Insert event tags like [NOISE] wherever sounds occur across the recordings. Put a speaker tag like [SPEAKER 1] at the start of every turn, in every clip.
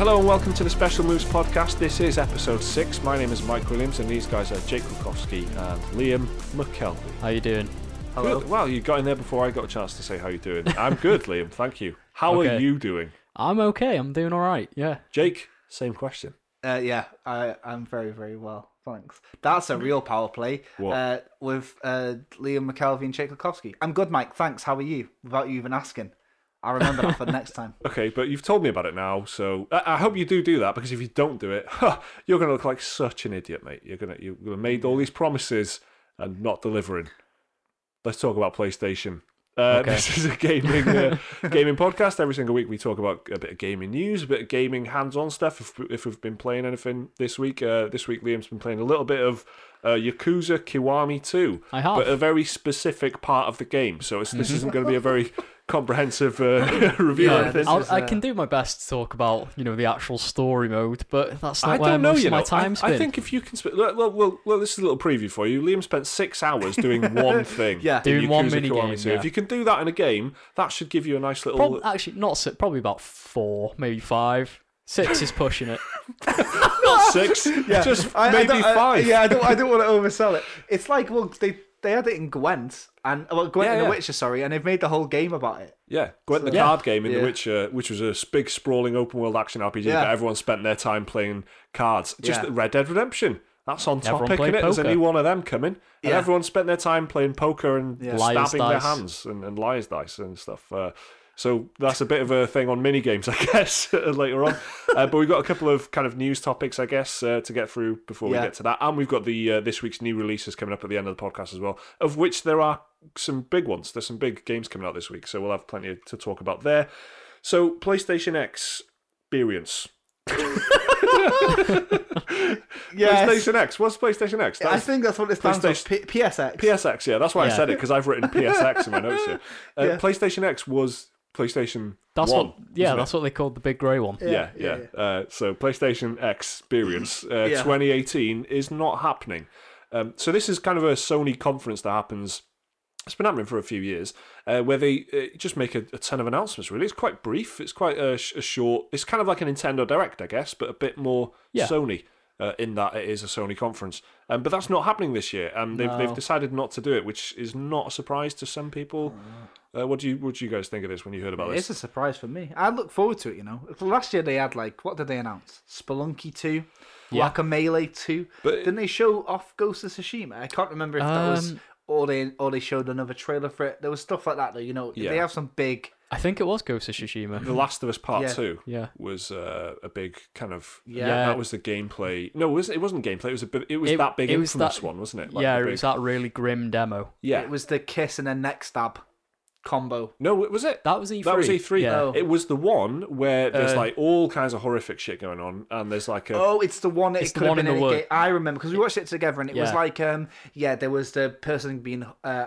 [SPEAKER 1] Hello and welcome to the Special Moves podcast. This is episode six. My name is Mike Williams, and these guys are Jake Kulkowski and Liam McKelvey.
[SPEAKER 2] How you doing?
[SPEAKER 1] Good. Well, you got in there before I got a chance to say how you're doing. I'm good, Liam. Thank you. How are you doing,
[SPEAKER 2] I'm okay. I'm doing all right. Yeah.
[SPEAKER 1] Jake? Same question.
[SPEAKER 3] Uh, yeah, I, I'm very, very well. Thanks. That's a real power play
[SPEAKER 1] What?
[SPEAKER 3] uh, with uh, Liam McKelvey and Tchaikovsky. I'm good, Mike. Thanks. How are you? Without you even asking. I'll remember that for next time. [LAUGHS]
[SPEAKER 1] Okay, but you've told me about it now, so I, I hope you do do that because if you don't do it, [LAUGHS] you're going to look like such an idiot, mate. You're going to you've made all these promises and not delivering. Let's talk about PlayStation. Uh,
[SPEAKER 2] Okay.
[SPEAKER 1] This is a gaming uh, [LAUGHS] gaming podcast. Every single week we talk about a bit of gaming news, a bit of gaming hands-on stuff. If, if we've been playing anything this week, uh, this week Liam's been playing a little bit of uh, Yakuza Kiwami 2,
[SPEAKER 2] I have.
[SPEAKER 1] but a very specific part of the game. So it's, this isn't going to be a very [LAUGHS] comprehensive uh, [LAUGHS] review
[SPEAKER 3] Yeah, this
[SPEAKER 2] I'll,
[SPEAKER 3] is,
[SPEAKER 2] I
[SPEAKER 3] uh,
[SPEAKER 2] can do my best to talk about you know the actual story mode, but that's not
[SPEAKER 1] I
[SPEAKER 2] where
[SPEAKER 1] don't know,
[SPEAKER 2] most
[SPEAKER 1] you
[SPEAKER 2] of
[SPEAKER 1] know.
[SPEAKER 2] my time's
[SPEAKER 1] I, I think if you can, sp- well, well, well, well, this is a little preview for you. Liam spent six hours doing one [LAUGHS] thing.
[SPEAKER 3] Yeah.
[SPEAKER 1] in
[SPEAKER 2] Doing one mini
[SPEAKER 1] Kiwami
[SPEAKER 2] game,
[SPEAKER 1] 2.
[SPEAKER 2] yeah.
[SPEAKER 1] If you can do that in a game, that should give you a nice little.
[SPEAKER 2] Prob- actually, not si- probably about four, maybe five. Six is pushing it. [LAUGHS]
[SPEAKER 1] not six, just
[SPEAKER 3] I- I
[SPEAKER 1] maybe
[SPEAKER 3] don't- I-
[SPEAKER 1] five.
[SPEAKER 3] yeah, I don't. I don't want to oversell it. It's like well, they they had it in Gwent and well, Gwent
[SPEAKER 1] Yeah,
[SPEAKER 3] and
[SPEAKER 1] yeah.
[SPEAKER 3] The Witcher, sorry, and they've made the whole game about it.
[SPEAKER 1] Yeah, Gwent the
[SPEAKER 2] Yeah.
[SPEAKER 1] card game in The Witcher, which was a big sprawling open world action RPG,
[SPEAKER 3] Yeah.
[SPEAKER 1] but everyone spent their time playing cards. Just
[SPEAKER 3] Yeah.
[SPEAKER 1] Red Dead Redemption. That's on
[SPEAKER 2] Everyone
[SPEAKER 1] topic,
[SPEAKER 2] played
[SPEAKER 1] innit? There's a
[SPEAKER 2] poker.
[SPEAKER 1] new one of them coming. And
[SPEAKER 3] Yeah.
[SPEAKER 1] everyone spent their time playing poker and
[SPEAKER 3] Yeah.
[SPEAKER 2] Liar's
[SPEAKER 1] stabbing their
[SPEAKER 2] dice.
[SPEAKER 1] hands and, and liar's dice and stuff. Uh, so that's a bit of a thing on mini games, I [LAUGHS] guess, [LAUGHS] later on. Uh, but we've got a couple of kind of news topics, I guess, uh, to get through before we get to that. And we've got the uh, this week's new releases coming up at the end of the podcast as well, of which there are some big ones. There's some big games coming out this week, so we'll have plenty to talk about there. So, PlayStation X experience. [LAUGHS]
[SPEAKER 3] Yes.
[SPEAKER 1] PlayStation X. What's PlayStation X?
[SPEAKER 3] I
[SPEAKER 1] That's
[SPEAKER 3] think that's what it stands for. P- PSX.
[SPEAKER 1] PSX. Yeah, that's why I said it because I've written PSX in my notes here. Uh,
[SPEAKER 3] Yeah.
[SPEAKER 1] PlayStation X was PlayStation.
[SPEAKER 2] That's
[SPEAKER 1] 1,
[SPEAKER 2] what. Yeah,
[SPEAKER 1] wasn't it?
[SPEAKER 2] that's what they called the big grey one.
[SPEAKER 1] Yeah, yeah. Uh, so PlayStation Experience [CLEARS THROAT] uh,
[SPEAKER 3] Yeah.
[SPEAKER 1] 2018 is not happening. Um, so this is kind of a Sony conference that happens. It's been happening for a few years, uh, where they uh, just make a, a ton of announcements. Really, it's quite brief. It's quite a, sh- a short. It's kind of like a Nintendo Direct, I guess, but a bit more
[SPEAKER 2] Yeah.
[SPEAKER 1] Sony. Uh, in that it is a Sony conference, um, but that's not happening this year, and they've they've decided not to do it, which is not a surprise to some people. Uh, what do you what do you guys think of this when you heard about
[SPEAKER 3] It's
[SPEAKER 1] this?
[SPEAKER 3] It's a surprise for me. I look forward to it. You know, last year they had like what did they announce? Spelunky two,
[SPEAKER 2] Yeah.
[SPEAKER 3] Guacamelee two.
[SPEAKER 1] But-
[SPEAKER 3] didn't they show off Ghost of Tsushima? I can't remember if that was
[SPEAKER 2] Um,
[SPEAKER 3] or they or they showed another trailer for it. There was stuff like that though. You know,
[SPEAKER 1] Yeah.
[SPEAKER 3] they have some big.
[SPEAKER 2] I think it was Ghost of Tsushima.
[SPEAKER 1] The Last of Us Part
[SPEAKER 3] Yeah.
[SPEAKER 1] Two.
[SPEAKER 2] Yeah.
[SPEAKER 1] was uh, a big kind of
[SPEAKER 3] Yeah.
[SPEAKER 2] Yeah.
[SPEAKER 1] That was the gameplay. No, it, was, it wasn't gameplay. It was a bit, it was
[SPEAKER 2] It-
[SPEAKER 1] that big
[SPEAKER 2] it was
[SPEAKER 1] infamous
[SPEAKER 2] that-
[SPEAKER 1] one, wasn't it? Like
[SPEAKER 2] yeah,
[SPEAKER 1] the
[SPEAKER 2] it
[SPEAKER 1] big-
[SPEAKER 2] was that really grim demo.
[SPEAKER 1] Yeah.
[SPEAKER 3] It was the kiss and then neck stab combo.
[SPEAKER 1] no, it was it.
[SPEAKER 2] That was E3.
[SPEAKER 1] That was E3.
[SPEAKER 2] Yeah.
[SPEAKER 3] Oh.
[SPEAKER 1] It was the one where there's
[SPEAKER 2] Uh,
[SPEAKER 1] like all kinds of horrific shit going on, and there's like a
[SPEAKER 3] Oh, it's the one. It
[SPEAKER 2] It's the
[SPEAKER 3] could have
[SPEAKER 2] one
[SPEAKER 3] been
[SPEAKER 2] in the
[SPEAKER 3] any
[SPEAKER 2] wood.
[SPEAKER 3] game. I remember because we watched it together, and it was
[SPEAKER 2] Yeah.
[SPEAKER 3] like, um, yeah, there was the person being uh,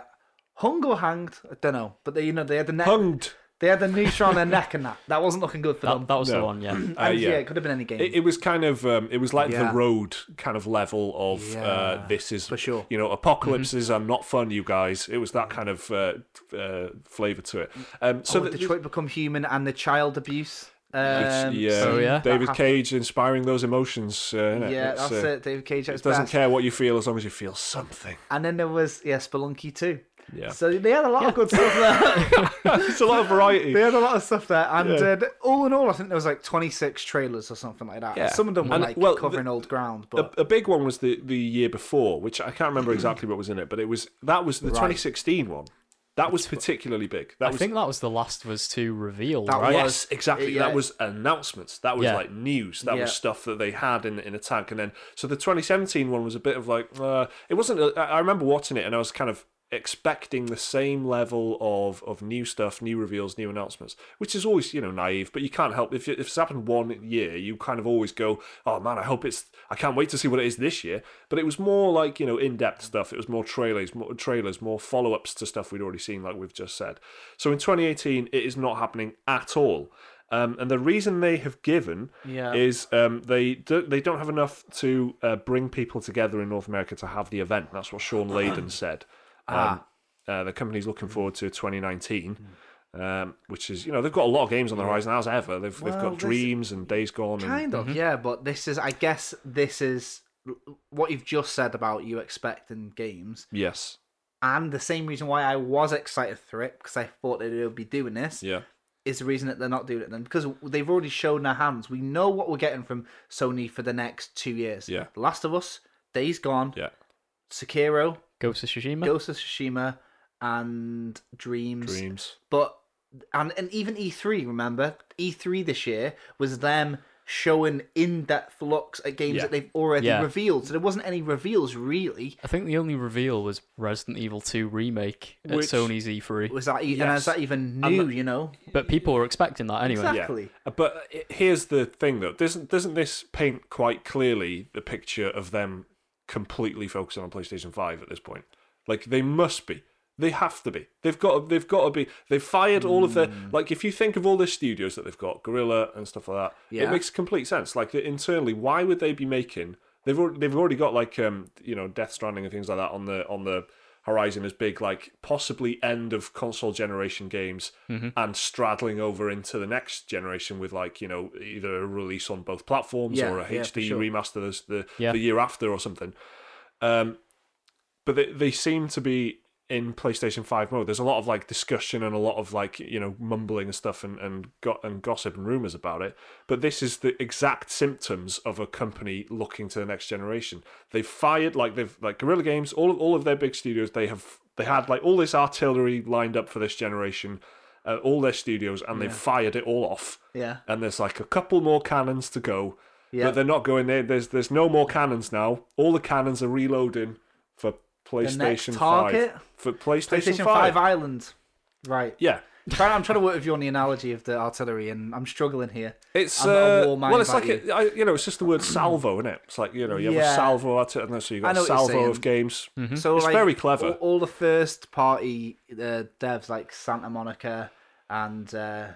[SPEAKER 3] hung or hanged. I don't know, but they, you know, they had the neck.
[SPEAKER 1] hunged.
[SPEAKER 3] They had the noose around their neck and that. That wasn't looking good for them.
[SPEAKER 2] That, that was the
[SPEAKER 1] No.
[SPEAKER 2] one, yeah. [CLEARS THROAT]
[SPEAKER 3] and
[SPEAKER 1] Uh,
[SPEAKER 3] yeah.
[SPEAKER 1] yeah.
[SPEAKER 3] it could have been any game.
[SPEAKER 1] It, it was kind of um, it was like
[SPEAKER 3] Yeah.
[SPEAKER 1] the road kind of level of uh,
[SPEAKER 3] Yeah,
[SPEAKER 1] this is
[SPEAKER 3] for sure.
[SPEAKER 1] you know apocalypses are not fun you guys it was that kind of uh, uh, flavor to it um, so
[SPEAKER 3] oh,
[SPEAKER 1] the-
[SPEAKER 3] Detroit Become Human and the child abuse.
[SPEAKER 1] it's-
[SPEAKER 3] Um,
[SPEAKER 1] yeah,
[SPEAKER 2] Oh, yeah?
[SPEAKER 1] David
[SPEAKER 3] happened.
[SPEAKER 1] Cage inspiring those emotions uh, innit?
[SPEAKER 3] Yeah,
[SPEAKER 1] It's,
[SPEAKER 3] that's
[SPEAKER 1] uh,
[SPEAKER 3] it. David Cage at his
[SPEAKER 1] It doesn't
[SPEAKER 3] best.
[SPEAKER 1] care what you feel as long as you feel something.
[SPEAKER 3] And then there was yeah, Spelunky too.
[SPEAKER 1] Yeah.
[SPEAKER 3] So they had a lot of good stuff there. [LAUGHS]
[SPEAKER 1] It's a lot of variety.
[SPEAKER 3] they had a lot of stuff there, and
[SPEAKER 1] Yeah.
[SPEAKER 3] uh, all in all, I think there was like 26 trailers or something like that.
[SPEAKER 1] Yeah.
[SPEAKER 3] Some of them were
[SPEAKER 1] And,
[SPEAKER 3] like
[SPEAKER 1] well,
[SPEAKER 3] covering
[SPEAKER 1] the-
[SPEAKER 3] old ground, but
[SPEAKER 1] a big one was the, the year before, which I can't remember exactly what was in it, but it was that was the 2016 one. That was particularly big. That
[SPEAKER 2] I
[SPEAKER 1] was
[SPEAKER 2] think that was the Last of Us 2 reveal,
[SPEAKER 3] That
[SPEAKER 2] right?
[SPEAKER 1] yes, exactly.
[SPEAKER 3] yeah.
[SPEAKER 1] That was announcements. That was
[SPEAKER 2] Yeah.
[SPEAKER 1] like news. That
[SPEAKER 3] Yeah.
[SPEAKER 1] was stuff that they had in in a tank. And then so the 2017 one was a bit of like uh, it wasn't. A, I I remember watching it and I was kind of expecting the same level of of new stuff, new reveals, new announcements, which is always you know naive. But you can't help if if it's happened one year, you kind of always go, oh man, I hope it's. I can't wait to see what it is this year. But it was more like you know in depth stuff. It was more trailers, more trailers, more follow ups to stuff we'd already seen, like we've just said. So in 2018, it is not happening at all. Um, and the reason they have given
[SPEAKER 3] Yeah.
[SPEAKER 1] is um, they do, they don't have enough to uh, bring people together in North America to have the event. That's what Sean Layden said. Um,
[SPEAKER 3] Ah.
[SPEAKER 1] uh, the company's looking forward to 2019. Um, which is, you know, they've got a lot of games on the horizon as ever. They've they've got Dreams and Days Gone. And,
[SPEAKER 3] Kind of, yeah, but this is, I guess, this is what you've just said about you expecting games,
[SPEAKER 1] yes,
[SPEAKER 3] and the same reason why I was excited for it because I thought that they would be doing this
[SPEAKER 1] yeah,
[SPEAKER 3] is the reason that they're not doing it then because they've already shown their hands. We know what we're getting from Sony for the next two years.
[SPEAKER 1] Yeah.
[SPEAKER 3] The Last of Us, Days Gone,
[SPEAKER 1] yeah.
[SPEAKER 3] Sekiro,
[SPEAKER 2] Ghost of Tsushima.
[SPEAKER 3] Ghost of Tsushima, and Dreams.
[SPEAKER 1] Dreams.
[SPEAKER 3] But and and even E3, remember E3 this year was them showing in-depth looks at games
[SPEAKER 1] Yeah.
[SPEAKER 3] that they've already
[SPEAKER 2] Yeah.
[SPEAKER 3] revealed. So there wasn't any reveals really.
[SPEAKER 2] I think the only reveal was Resident Evil 2 remake at
[SPEAKER 1] Which-
[SPEAKER 2] Sony's E3.
[SPEAKER 3] Was that e- and
[SPEAKER 1] Yes.
[SPEAKER 3] is that even new?
[SPEAKER 1] the-
[SPEAKER 3] you know,
[SPEAKER 2] But people were expecting that anyway.
[SPEAKER 3] Exactly.
[SPEAKER 1] Yeah. Uh, But here's the thing, though. Doesn't doesn't this paint quite clearly the picture of them completely focusing on PlayStation Five at this point? Like they must be. They have to be. They've got. To, they've got to be. They've fired all of their.
[SPEAKER 3] Hmm.
[SPEAKER 1] Like if you think of all the studios that they've got, Guerrilla and stuff like that,
[SPEAKER 3] Yeah.
[SPEAKER 1] it makes complete sense. Like internally, why would they be making? They've already, they've already got like um you know Death Stranding and things like that on the on the horizon as big like possibly end of console generation games and straddling over into the next generation with like you know either a release on both platforms
[SPEAKER 3] Yeah,
[SPEAKER 1] or a
[SPEAKER 3] yeah,
[SPEAKER 1] HD
[SPEAKER 3] sure.
[SPEAKER 1] remaster the, the,
[SPEAKER 2] Yeah.
[SPEAKER 1] the year after or something. Um, but they, they seem to be in PlayStation 5 mode. There's a lot of like discussion and a lot of like, you know, mumbling and stuff and, and, go- and gossip and rumors about it. But this is the exact symptoms of a company looking to the next generation. They've fired like they've like Guerrilla Games, all of, all of their big studios, they have they had like all this artillery lined up for this generation, uh, all their studios, and they've fired it all off.
[SPEAKER 3] yeah,
[SPEAKER 1] And there's like a couple more cannons to go.
[SPEAKER 3] Yeah.
[SPEAKER 1] But they're not going there. There's there's no more cannons now. All the cannons are reloading PlayStation? Five. For PlayStation,
[SPEAKER 3] PlayStation
[SPEAKER 1] 5.
[SPEAKER 3] Five Island. Right.
[SPEAKER 1] Yeah. [LAUGHS]
[SPEAKER 3] Trying- I'm trying to work with you on the analogy of the artillery, and I'm struggling here.
[SPEAKER 1] It's
[SPEAKER 3] I'm
[SPEAKER 1] uh,
[SPEAKER 3] mind
[SPEAKER 1] well, it's
[SPEAKER 3] like
[SPEAKER 1] like a, I, you know, it's just the word salvo, isn't it? It's like you know, you have
[SPEAKER 3] Yeah.
[SPEAKER 1] a salvo at it, and so you got a salvo of games.
[SPEAKER 3] So
[SPEAKER 1] It's
[SPEAKER 3] like,
[SPEAKER 1] very clever.
[SPEAKER 3] All, all the first party uh, devs like Santa Monica and uh,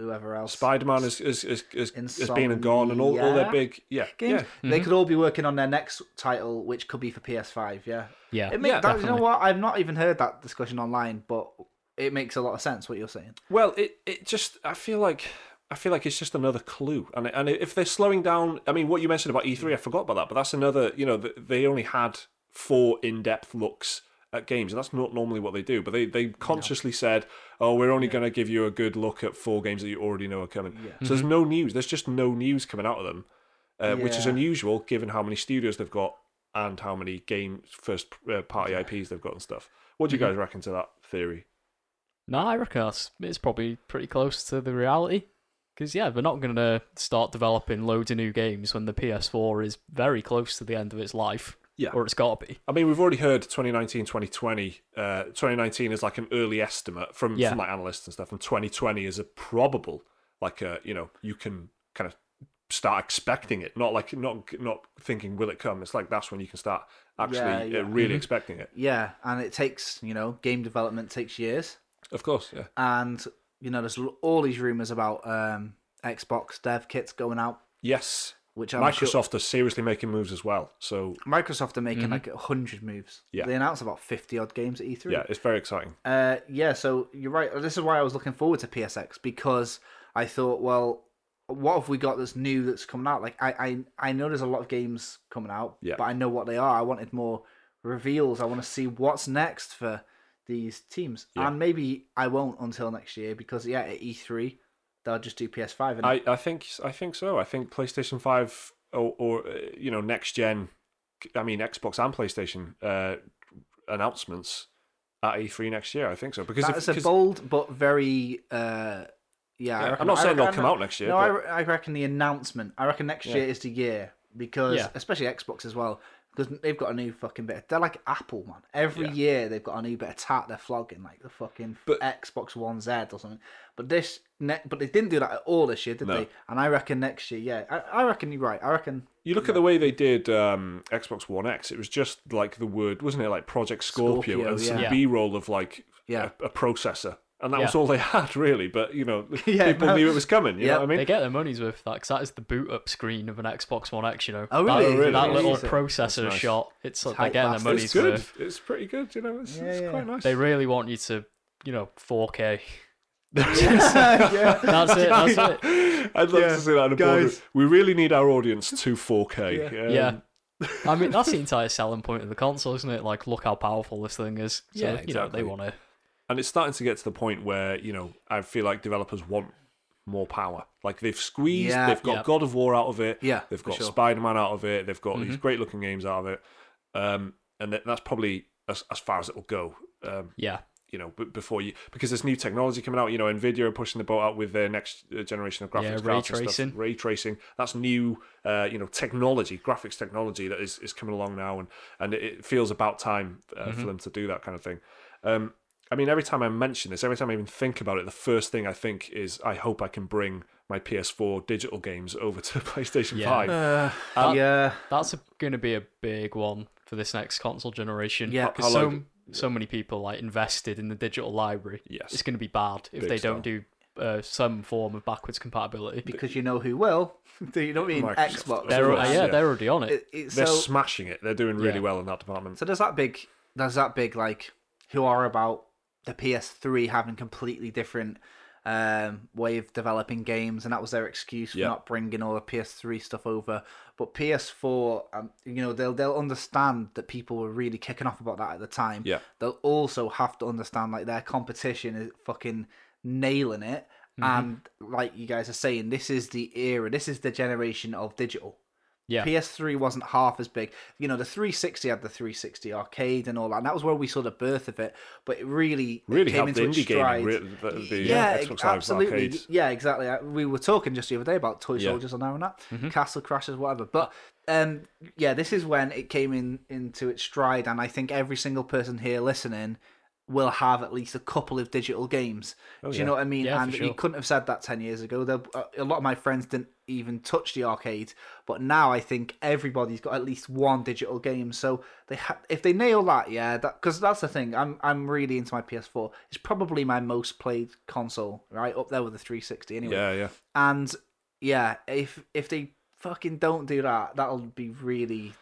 [SPEAKER 3] whoever else.
[SPEAKER 1] Spider Man is is, is, is, has been and gone, and all, all their big yeah
[SPEAKER 3] games.
[SPEAKER 1] yeah.
[SPEAKER 3] They mm-hmm. could all be working on their next title, which could be for PS5. Yeah.
[SPEAKER 2] Yeah.
[SPEAKER 3] It make,
[SPEAKER 1] Yeah,
[SPEAKER 3] that, you know what? I've not even heard that discussion online, but it makes a lot of sense what you're saying.
[SPEAKER 1] Well, it it just I feel like I feel like it's just another clue, and and if they're slowing down, I mean, what you mentioned about E3, I forgot about that, but that's another. You know, they only had four in-depth looks at games, and that's not normally what they do. But they they consciously said, "Oh, we're only going to give you a good look at four games that you already know are coming." So there's no news. There's just no news coming out of them, uh, which is unusual given how many studios they've got and how many game first uh, party IPs they've got and stuff. What do you guys reckon to that theory?
[SPEAKER 2] No, I reckon it's probably pretty close to the reality. Because, yeah, they're not going to start developing loads of new games when the PS4 is very close to the end of its life.
[SPEAKER 1] Yeah.
[SPEAKER 2] Or it's got to be.
[SPEAKER 1] I mean, we've already heard 2019, 2020. Uh, 2019 is like an early estimate from,
[SPEAKER 2] Yeah.
[SPEAKER 1] from like analysts and stuff, and 2020 is a probable, like a you know, you can kind of start expecting it, not like not not thinking will it come. It's like that's when you can start actually
[SPEAKER 3] Yeah,
[SPEAKER 1] uh,
[SPEAKER 3] yeah.
[SPEAKER 1] really expecting it.
[SPEAKER 3] Yeah, and it takes you know game development takes years,
[SPEAKER 1] Of course, yeah,
[SPEAKER 3] and you know there's all these rumors about um, Xbox dev kits going out,
[SPEAKER 1] yes.
[SPEAKER 3] Which I'm
[SPEAKER 1] Microsoft
[SPEAKER 3] sure
[SPEAKER 1] are seriously making moves as well, so
[SPEAKER 3] Microsoft are making like a hundred moves.
[SPEAKER 1] Yeah.
[SPEAKER 3] they announced about fifty odd games at E3.
[SPEAKER 1] yeah, it's very exciting.
[SPEAKER 3] Uh, yeah, so you're right. This is why I was looking forward to PSX because I thought, well, what have we got that's new that's coming out? Like, I, I, I know there's a lot of games coming out,
[SPEAKER 1] Yeah.
[SPEAKER 3] but I know what they are. I wanted more reveals. I want to see what's next for these teams,
[SPEAKER 1] Yeah.
[SPEAKER 3] and maybe I won't until next year because yeah, at E3 they'll just do PS5. And
[SPEAKER 1] I, I think I think so. I think PlayStation Five or, or uh, you know next gen. I mean Xbox and PlayStation uh, announcements at E3 next year. I think so because
[SPEAKER 3] that
[SPEAKER 1] if,
[SPEAKER 3] is bold but very. Uh, yeah, I
[SPEAKER 1] Yeah,
[SPEAKER 3] reckon-
[SPEAKER 1] I'm not
[SPEAKER 3] I
[SPEAKER 1] saying they'll come out next year.
[SPEAKER 3] No, I,
[SPEAKER 1] but-
[SPEAKER 3] re- I reckon the announcement. I reckon next
[SPEAKER 1] Yeah.
[SPEAKER 3] year is the year because,
[SPEAKER 2] Yeah.
[SPEAKER 3] especially Xbox as well, because they've got a new fucking bit. Of, they're like Apple, man. Every
[SPEAKER 1] Yeah.
[SPEAKER 3] year they've got a new bit of tat they're flogging, like the fucking
[SPEAKER 1] But-
[SPEAKER 3] Xbox One Z or something. But this, ne- but they didn't do that at all this year, did
[SPEAKER 1] No.
[SPEAKER 3] they? And I reckon next year, yeah, I, I reckon you're right. I reckon
[SPEAKER 1] You look at the way they did um, Xbox One X. It was just like the word, wasn't it? Like Project Scorpio,
[SPEAKER 3] Scorpio,
[SPEAKER 1] and some
[SPEAKER 3] yeah.
[SPEAKER 1] B-roll of like
[SPEAKER 3] Yeah.
[SPEAKER 1] a, a processor, and that
[SPEAKER 2] Yeah.
[SPEAKER 1] was all they [LAUGHS] had really. But you know, [LAUGHS]
[SPEAKER 3] Yeah,
[SPEAKER 1] people
[SPEAKER 3] no.
[SPEAKER 1] knew it was coming. You
[SPEAKER 3] Yeah.
[SPEAKER 1] know what I mean?
[SPEAKER 2] They get their money's worth that because that is the boot up screen of an Xbox One X. You know,
[SPEAKER 3] Oh,
[SPEAKER 2] that,
[SPEAKER 3] really?
[SPEAKER 1] really?
[SPEAKER 2] that little
[SPEAKER 3] Is
[SPEAKER 2] processor
[SPEAKER 1] nice.
[SPEAKER 2] shot. It's,
[SPEAKER 3] like
[SPEAKER 2] they're getting their money's
[SPEAKER 1] It's good.
[SPEAKER 2] worth.
[SPEAKER 1] It's pretty good. You know, it's,
[SPEAKER 3] Yeah,
[SPEAKER 1] it's
[SPEAKER 3] yeah.
[SPEAKER 1] quite nice.
[SPEAKER 2] They really want you to, you know, 4K. [LAUGHS]
[SPEAKER 3] yeah.
[SPEAKER 2] That's it. That's it.
[SPEAKER 1] I'd love
[SPEAKER 3] Yeah,
[SPEAKER 1] to see that in a
[SPEAKER 3] guys.
[SPEAKER 1] boardroom. We really need our audience to 4K. Um,
[SPEAKER 2] Yeah. I mean, that's the entire selling point of the console, isn't it? Like, look how powerful this thing is. So,
[SPEAKER 1] Yeah,
[SPEAKER 2] you know,
[SPEAKER 1] exactly.
[SPEAKER 2] they want to.
[SPEAKER 1] And it's starting to get to the point where, you know, I feel like developers want more power. Like they've squeezed,
[SPEAKER 3] Yeah.
[SPEAKER 1] they've got
[SPEAKER 2] Yeah.
[SPEAKER 1] God of War out of it,
[SPEAKER 3] Yeah,
[SPEAKER 1] they've got
[SPEAKER 3] sure.
[SPEAKER 1] Spider Man out of it, they've got these
[SPEAKER 2] Mhm.
[SPEAKER 1] great looking games out of it. Um, and that's probably as, as far as it will go. Um,
[SPEAKER 2] Yeah.
[SPEAKER 1] you know, b- before you because there's new technology coming out. You know, Nvidia are pushing the boat out with their next uh, generation of graphics
[SPEAKER 2] Yeah, ray
[SPEAKER 1] and stuff.
[SPEAKER 2] tracing.
[SPEAKER 1] Ray tracing. That's new, uh, you know, technology, graphics technology that is, is coming along now, and and it- it feels about time uh,
[SPEAKER 2] Mm-hmm.
[SPEAKER 1] for them to do that kind of thing. Um, I mean, every time I mention this, every time I even think about it, the first thing I think is, I hope I can bring my PS4 digital games over to [LAUGHS] PlayStation
[SPEAKER 2] Yeah.
[SPEAKER 1] Five.
[SPEAKER 3] Uh,
[SPEAKER 2] That-
[SPEAKER 3] yeah.
[SPEAKER 2] That's going to be a big one for this next console generation.
[SPEAKER 3] Yeah.
[SPEAKER 2] Because so,
[SPEAKER 1] long-
[SPEAKER 2] so many people like invested in the digital library.
[SPEAKER 1] Yes.
[SPEAKER 2] It's going to be bad if
[SPEAKER 1] Big
[SPEAKER 2] they
[SPEAKER 1] style.
[SPEAKER 2] don't do uh, some form of backwards compatibility.
[SPEAKER 3] Because you know who will. [LAUGHS] Do you know what I mean?
[SPEAKER 1] Microsoft.
[SPEAKER 3] Xbox.
[SPEAKER 2] They're, uh, yeah,
[SPEAKER 1] yeah.
[SPEAKER 2] they're already on it.
[SPEAKER 3] It- it-
[SPEAKER 1] They're
[SPEAKER 3] so,
[SPEAKER 1] smashing it. They're doing really
[SPEAKER 2] Yeah.
[SPEAKER 1] well in that department.
[SPEAKER 3] so does that big does that big like who are about the PS3 having completely different um, way of developing games, and that was their excuse for
[SPEAKER 1] Yeah.
[SPEAKER 3] not bringing all the PS3 stuff over. But PS4, um, you know, they'll they'll understand that people were really kicking off about that at the time.
[SPEAKER 1] Yeah.
[SPEAKER 3] They'll also have to understand like their competition is fucking nailing it, and like you guys are saying, this is the era, this is the generation of digital.
[SPEAKER 2] Yeah.
[SPEAKER 3] PS3 wasn't half as big. You know, the 360 had the 360 arcade and all that. And that was where we saw the birth of it. But it really, it
[SPEAKER 1] Really
[SPEAKER 3] came
[SPEAKER 1] helped
[SPEAKER 3] into
[SPEAKER 1] indie
[SPEAKER 3] its stride.
[SPEAKER 1] gaming. Re- the, the,
[SPEAKER 3] yeah,
[SPEAKER 1] uh,
[SPEAKER 3] absolutely.
[SPEAKER 1] arcades.
[SPEAKER 3] Yeah, exactly. Uh, We were talking just the other day about Toy
[SPEAKER 1] Yeah. Mm-hmm.
[SPEAKER 3] Soldiers and now and that, Castle Crashers, whatever. But um, yeah, this is when it came in into its stride, and I think every single person here listening will have at least a couple of digital games. Do you
[SPEAKER 1] Oh, yeah.
[SPEAKER 3] know what I mean?
[SPEAKER 2] Yeah,
[SPEAKER 3] and you couldn't have said that ten years ago. There, uh, a lot of my friends didn't even touch the arcade, but now I think everybody's got at least one digital game. So they ha- if they nail that, yeah, that because that's the thing. I'm I'm really into my PS4. It's probably my most played console, right up there with the 360 anyway.
[SPEAKER 1] Yeah, yeah.
[SPEAKER 3] And yeah, if if they fucking don't do that, that'll be really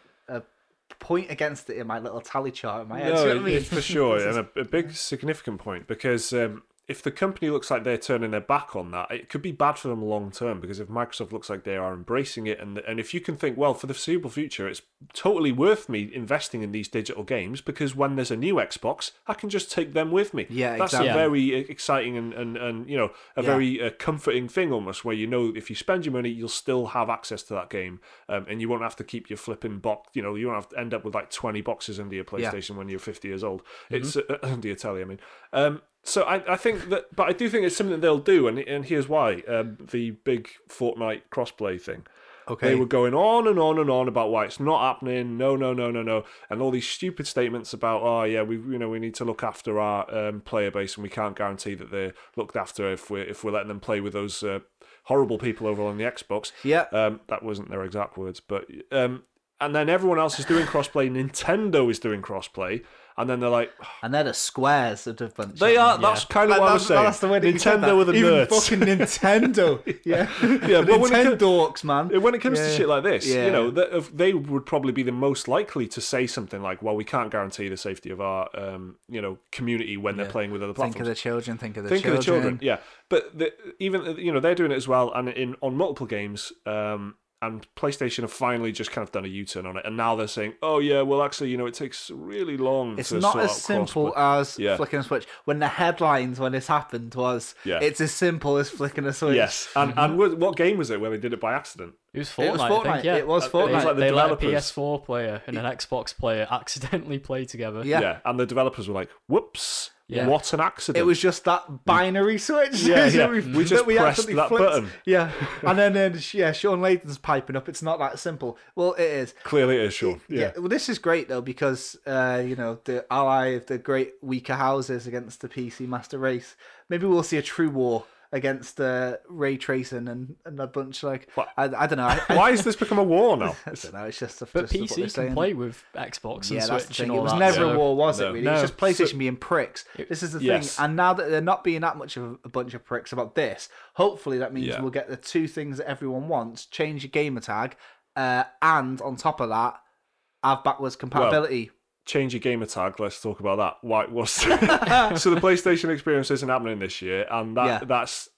[SPEAKER 3] point against it in my little tally chart in my head.
[SPEAKER 1] No,
[SPEAKER 3] you know I mean?
[SPEAKER 1] it's for sure, [LAUGHS] and a, a big significant point because um, if the company looks like they're turning their back on that, it could be bad for them long term. Because if Microsoft looks like they are embracing it, and and if you can think, well, for the foreseeable future, it's totally worth me investing in these digital games because when there's a new Xbox, I can just take them with me.
[SPEAKER 3] Yeah,
[SPEAKER 1] that's
[SPEAKER 3] exactly.
[SPEAKER 1] a very uh, exciting and and, and you know a
[SPEAKER 3] Yeah.
[SPEAKER 1] very uh, comforting thing almost, where you know if you spend your money, you'll still have access to that game, um, and you won't have to keep your flipping box. You know, you won't have to end up with like twenty boxes under your
[SPEAKER 3] Yeah.
[SPEAKER 1] PlayStation when you're 50 years old. It's uh, under your telly, I mean. Um, so I, I think that, but I do think it's something that they'll do, and and here's why: um, the big Fortnite crossplay thing.
[SPEAKER 3] Okay.
[SPEAKER 1] They were going on and on and on about why it's not happening. No, no, no, no, no, and all these stupid statements about, oh yeah, we you know we need to look after our um, player base, and we can't guarantee that they're looked after if we're if we're letting them play with those uh, horrible people over on the Xbox.
[SPEAKER 3] Yeah.
[SPEAKER 1] Um, that wasn't their exact words, but um, and then everyone else is doing crossplay. Nintendo is doing crossplay, and then they're like,
[SPEAKER 3] And they're the squares of the bunch.
[SPEAKER 1] they are.
[SPEAKER 3] aren't
[SPEAKER 1] That's kind of what I'm saying.
[SPEAKER 3] that's the way that you
[SPEAKER 1] Nintendo
[SPEAKER 3] that.
[SPEAKER 1] with the
[SPEAKER 3] Even
[SPEAKER 1] nerds.
[SPEAKER 3] fucking Nintendo. [LAUGHS] yeah.
[SPEAKER 1] Yeah, but when it
[SPEAKER 3] Nintendo dorks, man.
[SPEAKER 1] When it comes to shit like this,
[SPEAKER 3] Yeah.
[SPEAKER 1] you know, that if they would probably be the most likely to say something like, "Well, we can't guarantee the safety of our, um, you know, community when they're playing with other platforms."
[SPEAKER 3] Think of the children. Think of the
[SPEAKER 1] think
[SPEAKER 3] children.
[SPEAKER 1] of the children yeah but the, even you know they're doing it as well and in on multiple games um and PlayStation have finally just kind of done a U-turn on it, and now they're saying, "Oh yeah, well actually, you know, it takes really long."
[SPEAKER 3] It's
[SPEAKER 1] to
[SPEAKER 3] not
[SPEAKER 1] sort
[SPEAKER 3] as
[SPEAKER 1] out
[SPEAKER 3] simple
[SPEAKER 1] crossplay."
[SPEAKER 3] as
[SPEAKER 1] Yeah.
[SPEAKER 3] flicking a switch. When the headlines when this happened was,
[SPEAKER 1] Yeah.
[SPEAKER 3] it's as simple as flicking a switch.
[SPEAKER 1] Yes, and and what, what game was it where they did it by accident?
[SPEAKER 2] It was Fortnite.
[SPEAKER 3] It was
[SPEAKER 2] I
[SPEAKER 3] Fortnite.
[SPEAKER 2] think, yeah.
[SPEAKER 3] It was
[SPEAKER 1] Uh, it was like the
[SPEAKER 2] they let a PS4 player and an Xbox player accidentally play together.
[SPEAKER 3] Yeah. Yeah.
[SPEAKER 1] and the developers were like, "Whoops,
[SPEAKER 2] Yeah.
[SPEAKER 1] what an accident!"
[SPEAKER 3] It was just that binary switch.
[SPEAKER 1] Yeah,
[SPEAKER 3] that
[SPEAKER 1] yeah. [LAUGHS]
[SPEAKER 3] we,
[SPEAKER 1] We just [LAUGHS]
[SPEAKER 3] we
[SPEAKER 1] pressed that
[SPEAKER 3] flicked.
[SPEAKER 1] button.
[SPEAKER 3] Yeah, [LAUGHS] and then uh, yeah, Sean Layden's piping up. It's not that simple. Well, it is.
[SPEAKER 1] clearly it is Sean.
[SPEAKER 3] Yeah.
[SPEAKER 1] Yeah,
[SPEAKER 3] Well, this is great though because uh, you know the ally of the great weaker houses against the PC master race. Maybe we'll see a true war against uh, ray tracing and, and a bunch like
[SPEAKER 1] What?
[SPEAKER 3] I, I don't know. I, I, [LAUGHS]
[SPEAKER 1] why has this become a war now? [LAUGHS]
[SPEAKER 3] I don't know. It's just,
[SPEAKER 2] But
[SPEAKER 3] just what
[SPEAKER 2] PC can
[SPEAKER 3] saying.
[SPEAKER 2] play with Xbox and
[SPEAKER 3] Yeah, that's the
[SPEAKER 2] Switch
[SPEAKER 3] thing.
[SPEAKER 2] and
[SPEAKER 3] It was
[SPEAKER 2] that.
[SPEAKER 3] never
[SPEAKER 2] so-
[SPEAKER 3] a war, was
[SPEAKER 1] No.
[SPEAKER 3] it? Really,
[SPEAKER 1] No.
[SPEAKER 3] it's just PlayStation
[SPEAKER 1] So-
[SPEAKER 3] being pricks. This is the thing,
[SPEAKER 1] Yes.
[SPEAKER 3] and now that they're not being that much of a bunch of pricks about this, hopefully that means
[SPEAKER 1] Yeah.
[SPEAKER 3] we'll get the two things that everyone wants: change your gamer tag, uh, and on top of that, have backwards compatibility.
[SPEAKER 1] Change your gamer tag. Let's talk about that. Why was [LAUGHS] [LAUGHS] so the PlayStation experience isn't happening this year, and that
[SPEAKER 3] Yeah.
[SPEAKER 1] that's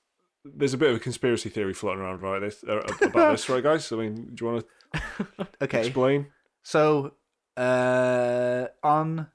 [SPEAKER 1] there's a bit of a conspiracy theory floating around right this uh, about this, right, guys? I mean, do you want to [LAUGHS]
[SPEAKER 3] Okay.
[SPEAKER 1] explain?
[SPEAKER 3] So, uh, on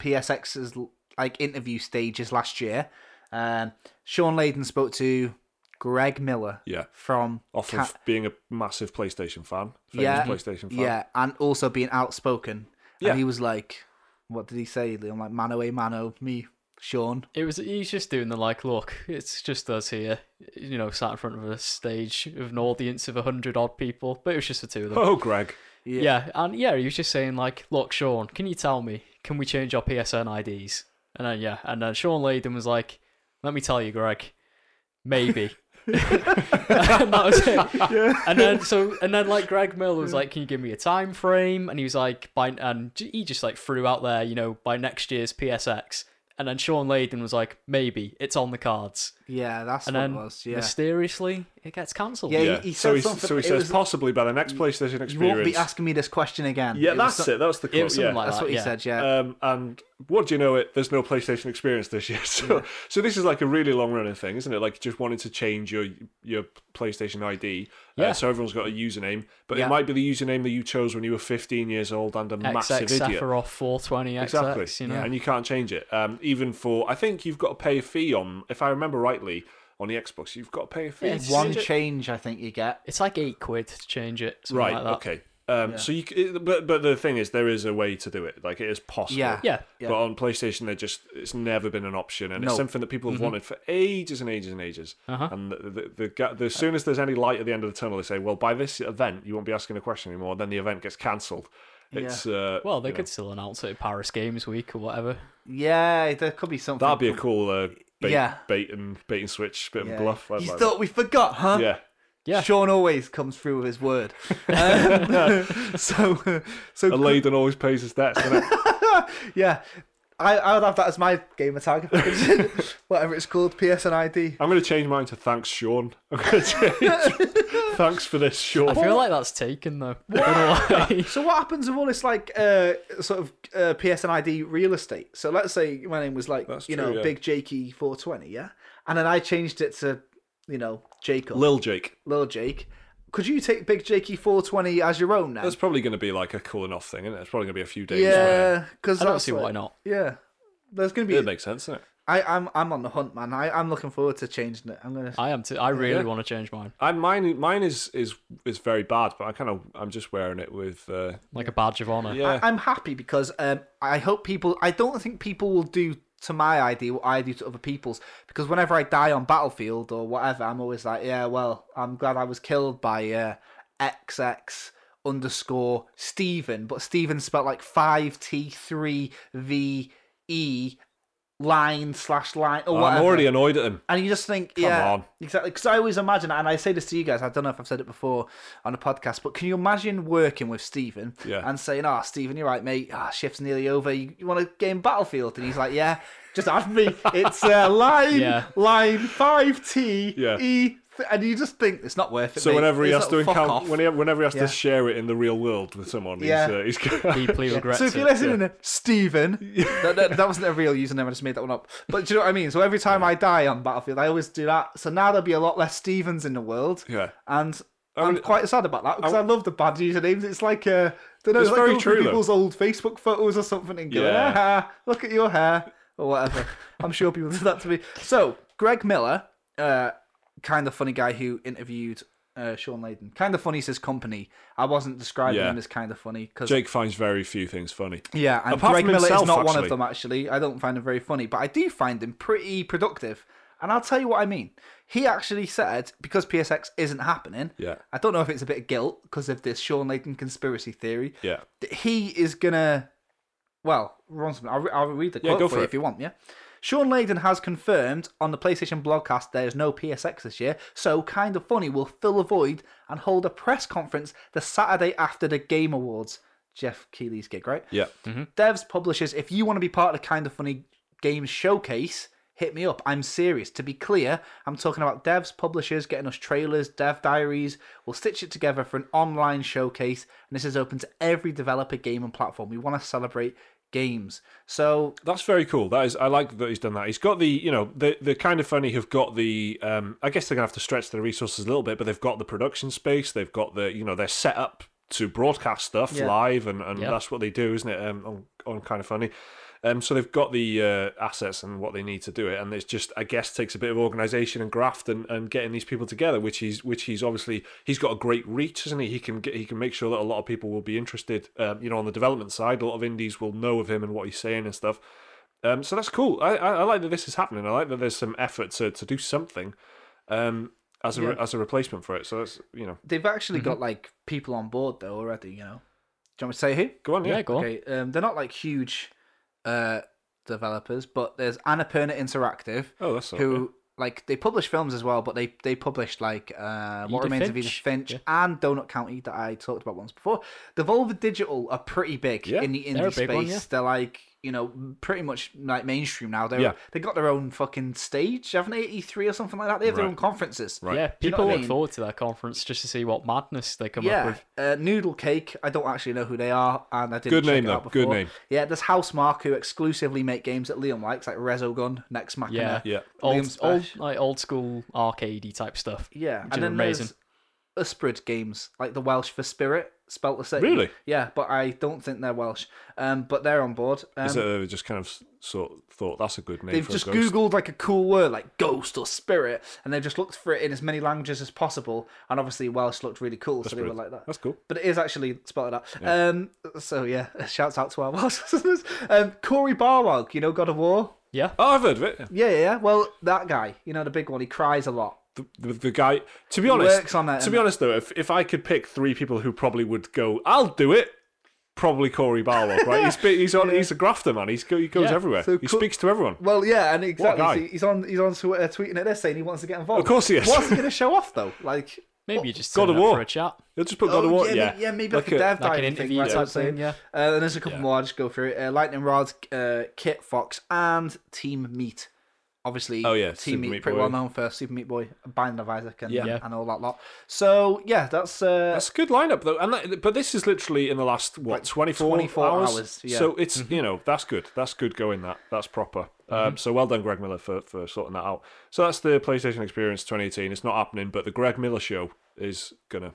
[SPEAKER 3] PSX's like interview stages last year, um, Sean Layden spoke to Greg Miller
[SPEAKER 1] Yeah,
[SPEAKER 3] from
[SPEAKER 1] off of being a massive PlayStation fan, famous
[SPEAKER 3] Yeah.
[SPEAKER 1] PlayStation fan.
[SPEAKER 3] yeah, and also being outspoken.
[SPEAKER 1] Yeah.
[SPEAKER 3] And he was like, "What did he say?" I'm like, "Mano a mano, me, Sean."
[SPEAKER 2] It was he's just doing the like, look, it's just us here, you know, sat in front of a stage of an audience of a hundred odd people, but it was just the two of them.
[SPEAKER 1] Oh, Greg.
[SPEAKER 2] yeah. and yeah, he was just saying like, look, Sean, can you tell me, can we change our PSN IDs? And then yeah, and then Sean Layden was like, let me tell you, Greg, maybe. [LAUGHS] and that was it. [LAUGHS] And then so and then like Greg Miller was like, "Can you give me a time frame?" And he was like, "By and he just like threw out there, you know, by next year's PSX." And then Sean Layden was like, "Maybe it's on the cards."
[SPEAKER 3] Yeah, that's
[SPEAKER 2] And
[SPEAKER 3] what
[SPEAKER 2] then
[SPEAKER 3] it was. Yeah,
[SPEAKER 2] mysteriously, it gets cancelled.
[SPEAKER 3] Yeah, he-
[SPEAKER 1] Yeah.
[SPEAKER 3] he
[SPEAKER 1] so
[SPEAKER 3] said
[SPEAKER 1] he,
[SPEAKER 3] something-
[SPEAKER 1] so he
[SPEAKER 3] it
[SPEAKER 1] says
[SPEAKER 3] was-
[SPEAKER 1] possibly by the next PlayStation experience.
[SPEAKER 3] you won't be asking me this question again.
[SPEAKER 1] yeah,
[SPEAKER 3] It was
[SPEAKER 1] that's
[SPEAKER 3] so-
[SPEAKER 1] it. That was the
[SPEAKER 2] It
[SPEAKER 1] quote.
[SPEAKER 2] was something
[SPEAKER 1] yeah.
[SPEAKER 2] like
[SPEAKER 3] That's
[SPEAKER 2] that.
[SPEAKER 3] what he
[SPEAKER 2] yeah.
[SPEAKER 3] said. Yeah.
[SPEAKER 1] Um, and what do you know? It there's no PlayStation experience this year, [LAUGHS] so so this is like a really long running thing, isn't it? Like just wanting to change your your PlayStation ID, uh,
[SPEAKER 2] Yeah.
[SPEAKER 1] so everyone's got a username, but
[SPEAKER 3] Yeah.
[SPEAKER 1] it might be the username that you chose when you were 15 years old and a massive
[SPEAKER 2] XX
[SPEAKER 1] idiot.
[SPEAKER 2] Sephiroth 420 XX,
[SPEAKER 1] Exactly,
[SPEAKER 2] you know.
[SPEAKER 1] and you can't change it. Um, even for I think you've got to pay a fee on, if I remember rightly, on the Xbox, you've got to pay a fee.
[SPEAKER 2] Yeah, it's
[SPEAKER 3] One
[SPEAKER 1] change
[SPEAKER 3] change, I think you get.
[SPEAKER 2] It's like eight quid to change it. Something
[SPEAKER 1] right?
[SPEAKER 2] Like that.
[SPEAKER 1] okay. Um, So you, c- but but the thing is, there is a way to do it. Like it is possible.
[SPEAKER 3] Yeah.
[SPEAKER 2] Yeah.
[SPEAKER 3] Yeah.
[SPEAKER 1] But on PlayStation, they just it's never been an option, and it's
[SPEAKER 3] No.
[SPEAKER 1] something that people have wanted for ages and ages and ages.
[SPEAKER 2] Uh-huh.
[SPEAKER 1] And the, the, the, ga- the, as soon as there's any light at the end of the tunnel, they say, "Well, by this event, you won't be asking a question anymore." Then the event gets cancelled. It's uh,
[SPEAKER 2] Well, they
[SPEAKER 1] you know,
[SPEAKER 2] could still announce it at Paris Games Week or whatever.
[SPEAKER 3] Yeah, there could be something.
[SPEAKER 1] that'd be a cool uh, bait,
[SPEAKER 3] Yeah.
[SPEAKER 1] bait and bait and switch bit
[SPEAKER 3] Yeah.
[SPEAKER 1] of bluff. I'd
[SPEAKER 3] You
[SPEAKER 1] like
[SPEAKER 3] thought we forgot, huh?
[SPEAKER 1] yeah.
[SPEAKER 2] Yeah.
[SPEAKER 3] Sean always comes through with his word. [LAUGHS] Um, [LAUGHS] so, so
[SPEAKER 1] And Layden always pays his debts. doesn't it? [LAUGHS]
[SPEAKER 3] yeah, I I would have that as my gamer tag, [LAUGHS] whatever it's called, PSN ID.
[SPEAKER 1] I'm going to change mine to thanks, Sean. I'm going [LAUGHS] to change. thanks for this, Sean.
[SPEAKER 2] I feel like that's taken though. I don't know why.
[SPEAKER 3] So what happens with all this like uh, sort of uh, PSN ID real estate? So let's say my name was like
[SPEAKER 1] That's
[SPEAKER 3] you
[SPEAKER 1] true,
[SPEAKER 3] know
[SPEAKER 1] yeah.
[SPEAKER 3] Big Jakey 420, yeah, and then I changed it to you know Jacob,
[SPEAKER 1] Lil Jake.
[SPEAKER 3] Lil Jake. Could you take Big Jakey 420 as your own now?
[SPEAKER 1] That's probably going to be like a cooling off thing, isn't it? It's probably going to be a few days.
[SPEAKER 3] yeah, because
[SPEAKER 2] I don't see why not.
[SPEAKER 3] Yeah, there's gonna be.
[SPEAKER 1] It makes sense, doesn't it?
[SPEAKER 3] I, I'm I'm on the hunt, man. I, I'm looking forward to changing it. I'm gonna.
[SPEAKER 2] I am too. I really
[SPEAKER 1] Yeah.
[SPEAKER 2] want to change mine,
[SPEAKER 1] I mine mine is is is very bad, but I kind of I'm just wearing it with uh,
[SPEAKER 2] like a badge of honor.
[SPEAKER 1] yeah.
[SPEAKER 3] I, I'm happy because um, I hope people. I don't think people will do to my ID what I do to other people's because whenever I die on battlefield or whatever, I'm always like, yeah, well, I'm glad I was killed by uh, XX underscore Stephen, but Stephen spelled like five T three V E line slash line or
[SPEAKER 1] I'm already annoyed at him.
[SPEAKER 3] And you just think, yeah,
[SPEAKER 1] on.
[SPEAKER 3] exactly. Because I always imagine, and I say this to you guys. I don't know if I've said it before on a podcast, but can you imagine working with Stephen
[SPEAKER 1] Yeah.
[SPEAKER 3] and saying, "Ah, Stephen, you're right, mate. Ah, shift's nearly over. You, you want to game Battlefield?" And he's like, "Yeah, just add me. [LAUGHS] It's uh, line
[SPEAKER 2] Yeah.
[SPEAKER 3] line five T
[SPEAKER 1] Yeah.
[SPEAKER 3] E." th- And you just think it's not worth it.
[SPEAKER 1] So
[SPEAKER 3] mate.
[SPEAKER 1] whenever he
[SPEAKER 3] It's
[SPEAKER 1] has to encounter,
[SPEAKER 3] off.
[SPEAKER 1] when he, whenever he has
[SPEAKER 3] Yeah.
[SPEAKER 1] to share it in the real world with someone,
[SPEAKER 3] Yeah.
[SPEAKER 1] he's, uh, he's
[SPEAKER 2] Deeply [LAUGHS] regrets
[SPEAKER 3] So if you're listening to Stephen, [LAUGHS] that, that, that wasn't a real username, I just made that one up. But do you know what I mean? So every time I die on Battlefield, I always do that. So now there'll be a lot less Stevens in the world.
[SPEAKER 1] yeah.
[SPEAKER 3] And I'm
[SPEAKER 1] mean-
[SPEAKER 3] quite sad about that because I, love the bad usernames. It's like, uh, don't know,
[SPEAKER 1] It's
[SPEAKER 3] it's like
[SPEAKER 1] very
[SPEAKER 3] going through
[SPEAKER 1] true, though.
[SPEAKER 3] people's old Facebook photos or something and going,
[SPEAKER 1] Yeah.
[SPEAKER 3] ah, look at your hair or whatever. [LAUGHS] I'm sure people do that to me. So, Greg Miller, uh, kind of funny guy who interviewed uh, Sean Layden. Kind of funny is his company. I wasn't describing
[SPEAKER 1] Yeah.
[SPEAKER 3] him as kind of funny because
[SPEAKER 1] Jake finds very few things funny.
[SPEAKER 3] yeah, and
[SPEAKER 1] Apart
[SPEAKER 3] Greg
[SPEAKER 1] from
[SPEAKER 3] Miller
[SPEAKER 1] himself,
[SPEAKER 3] is not one of them. Actually, I don't find him very funny, but I do find him pretty productive. And I'll tell you what I mean. He actually said because PSX isn't happening.
[SPEAKER 1] Yeah.
[SPEAKER 3] I don't know if it's a bit of guilt because of this Sean Layden conspiracy theory.
[SPEAKER 1] Yeah.
[SPEAKER 3] that He is gonna. Well, run something. I'll, I'll read the quote
[SPEAKER 1] go
[SPEAKER 3] for,
[SPEAKER 1] for
[SPEAKER 3] you if you want. Yeah. Sean Layden has confirmed on the PlayStation blogcast there is no PSX this year, so Kind of Funny will fill a void and hold a press conference the Saturday after the Game Awards. Geoff Keighley's gig, right?
[SPEAKER 1] Yeah. Mm-hmm.
[SPEAKER 3] Devs, publishers, if you want to be part of the Kind of Funny Games showcase, hit me up. I'm serious. To be clear, I'm talking about devs, publishers getting us trailers, dev diaries. We'll stitch it together for an online showcase, and this is open to every developer, game, and platform. We want to celebrate games. So
[SPEAKER 1] That's very cool. That is, I like that he's done that. He's got the, you know, the the kind of funny have got the. Um, I guess they're gonna have to stretch their resources a little bit, but they've got the production space. They've got the, you know, they're set up to broadcast stuff
[SPEAKER 3] Yeah.
[SPEAKER 1] live, and, and
[SPEAKER 2] Yeah.
[SPEAKER 1] that's what they do, isn't it? Um, on, on kind of funny. Um, so they've got the uh, assets and what they need to do it, and it's just, I guess, takes a bit of organisation and graft and, and getting these people together, which he's which he's obviously he's got a great reach, isn't he? He can get, he can make sure that a lot of people will be interested. Um, you know, on the development side, a lot of indies will know of him and what he's saying and stuff. Um, so that's cool. I, I, I like that this is happening. I like that there's some effort to, to do something um, as a
[SPEAKER 3] Yeah.
[SPEAKER 1] as a replacement for it. So that's you know,
[SPEAKER 3] they've actually got like people on board though already. You know, do you want me to say who?
[SPEAKER 1] go on, yeah.
[SPEAKER 2] Yeah, go on.
[SPEAKER 3] Okay, um, they're not like huge uh, developers, but there's Annapurna Interactive,
[SPEAKER 1] Oh, that's all,
[SPEAKER 3] who like they publish films as well, but they they published like uh, What
[SPEAKER 2] Edith
[SPEAKER 3] Remains of? Edith Finch
[SPEAKER 2] Yeah.
[SPEAKER 3] and Donut County that I talked about once before. Devolver Digital are pretty big
[SPEAKER 1] Yeah,
[SPEAKER 3] in the indie
[SPEAKER 2] they're a
[SPEAKER 3] space.
[SPEAKER 2] big one, yeah.
[SPEAKER 3] They're like you know pretty much like mainstream now. They
[SPEAKER 1] Yeah.
[SPEAKER 3] they got their own fucking stage, haven't they? E three or something like that. They have their own conferences.
[SPEAKER 1] Right.
[SPEAKER 2] Yeah,
[SPEAKER 3] Do you know
[SPEAKER 2] people
[SPEAKER 3] what I
[SPEAKER 2] look
[SPEAKER 3] mean?
[SPEAKER 2] forward to that conference just to see what madness they come up with.
[SPEAKER 3] uh, Noodlecake. I don't actually know who they are, and I didn't.
[SPEAKER 1] Good
[SPEAKER 3] check
[SPEAKER 1] name,
[SPEAKER 3] it out
[SPEAKER 1] though. Good name.
[SPEAKER 3] Yeah, there's Housemarque who exclusively make games that Liam likes, like Resogun, Nex Machina.
[SPEAKER 2] Yeah.
[SPEAKER 1] Yeah.
[SPEAKER 2] Old, old, like old school arcadey type stuff.
[SPEAKER 3] Yeah, and then
[SPEAKER 2] amazing.
[SPEAKER 3] there's Ysbryd games, like the Welsh for Spirit, spelt the same.
[SPEAKER 1] Really?
[SPEAKER 3] Yeah, but I don't think they're Welsh. Um, but they're on board. Um,
[SPEAKER 1] Is it uh, just kind of sort of thought that's a good name
[SPEAKER 3] They've
[SPEAKER 1] for
[SPEAKER 3] just
[SPEAKER 1] a ghost?
[SPEAKER 3] googled like a cool word like ghost or spirit, and they've just looked for it in as many languages as possible. And obviously Welsh looked really cool, so they were like that.
[SPEAKER 1] That's cool.
[SPEAKER 3] But it is actually spelled out. Um, so yeah, [LAUGHS] shouts out to our [LAUGHS] Welsh listeners. Um, Cory Barlog, you know God of War.
[SPEAKER 2] Yeah.
[SPEAKER 1] Oh, I've heard of it.
[SPEAKER 3] Yeah, yeah, yeah. Well, that guy, you know the big one. He cries a lot.
[SPEAKER 1] The, the, the guy. To be honest,
[SPEAKER 3] works on that
[SPEAKER 1] to
[SPEAKER 3] and-
[SPEAKER 1] be honest though, if if I could pick three people who probably would go, I'll do it. Probably Cory Barlog, right? He's he's on. [LAUGHS] He's a grafter, man. He's go, he goes
[SPEAKER 2] Yeah.
[SPEAKER 1] everywhere.
[SPEAKER 3] So
[SPEAKER 1] he
[SPEAKER 3] Co-
[SPEAKER 1] speaks to everyone.
[SPEAKER 3] Well, yeah, and exactly. so he's on. He's on Twitter tweeting at this saying he wants to get involved.
[SPEAKER 1] Of course he is.
[SPEAKER 3] What's he going to show off though? Like
[SPEAKER 2] Maybe you just
[SPEAKER 1] God
[SPEAKER 2] turn
[SPEAKER 1] of
[SPEAKER 2] up
[SPEAKER 1] War.
[SPEAKER 2] for a chat.
[SPEAKER 1] He'll just put God
[SPEAKER 3] oh,
[SPEAKER 1] of War.
[SPEAKER 3] yeah,
[SPEAKER 1] Yeah,
[SPEAKER 3] yeah, maybe
[SPEAKER 1] Like
[SPEAKER 3] like, a,
[SPEAKER 1] a-
[SPEAKER 3] dev
[SPEAKER 2] like an
[SPEAKER 3] diary thing,
[SPEAKER 2] interview type thing, yeah.
[SPEAKER 3] Uh, and there's a couple more. I'll just go through it. Uh, Lightning Rod, uh, Kitfox, and Team Meat. Obviously,
[SPEAKER 1] Oh, yeah,
[SPEAKER 3] Team Meat,
[SPEAKER 1] Meat
[SPEAKER 3] pretty
[SPEAKER 1] Boy.
[SPEAKER 3] well known for Super Meat Boy, Binding of Isaac, and,
[SPEAKER 1] Yeah.
[SPEAKER 3] and all that lot. So yeah, that's uh,
[SPEAKER 1] That's a good lineup though, and that, but this is literally in the last what
[SPEAKER 3] Like
[SPEAKER 1] 24,
[SPEAKER 3] 24
[SPEAKER 1] hours.
[SPEAKER 3] hours, yeah.
[SPEAKER 1] So it's you know that's good. That's good going. That that's proper. Um, so well done, Greg Miller, for for sorting that out. So that's the PlayStation Experience 2018. It's not happening, but the Greg Miller show is gonna.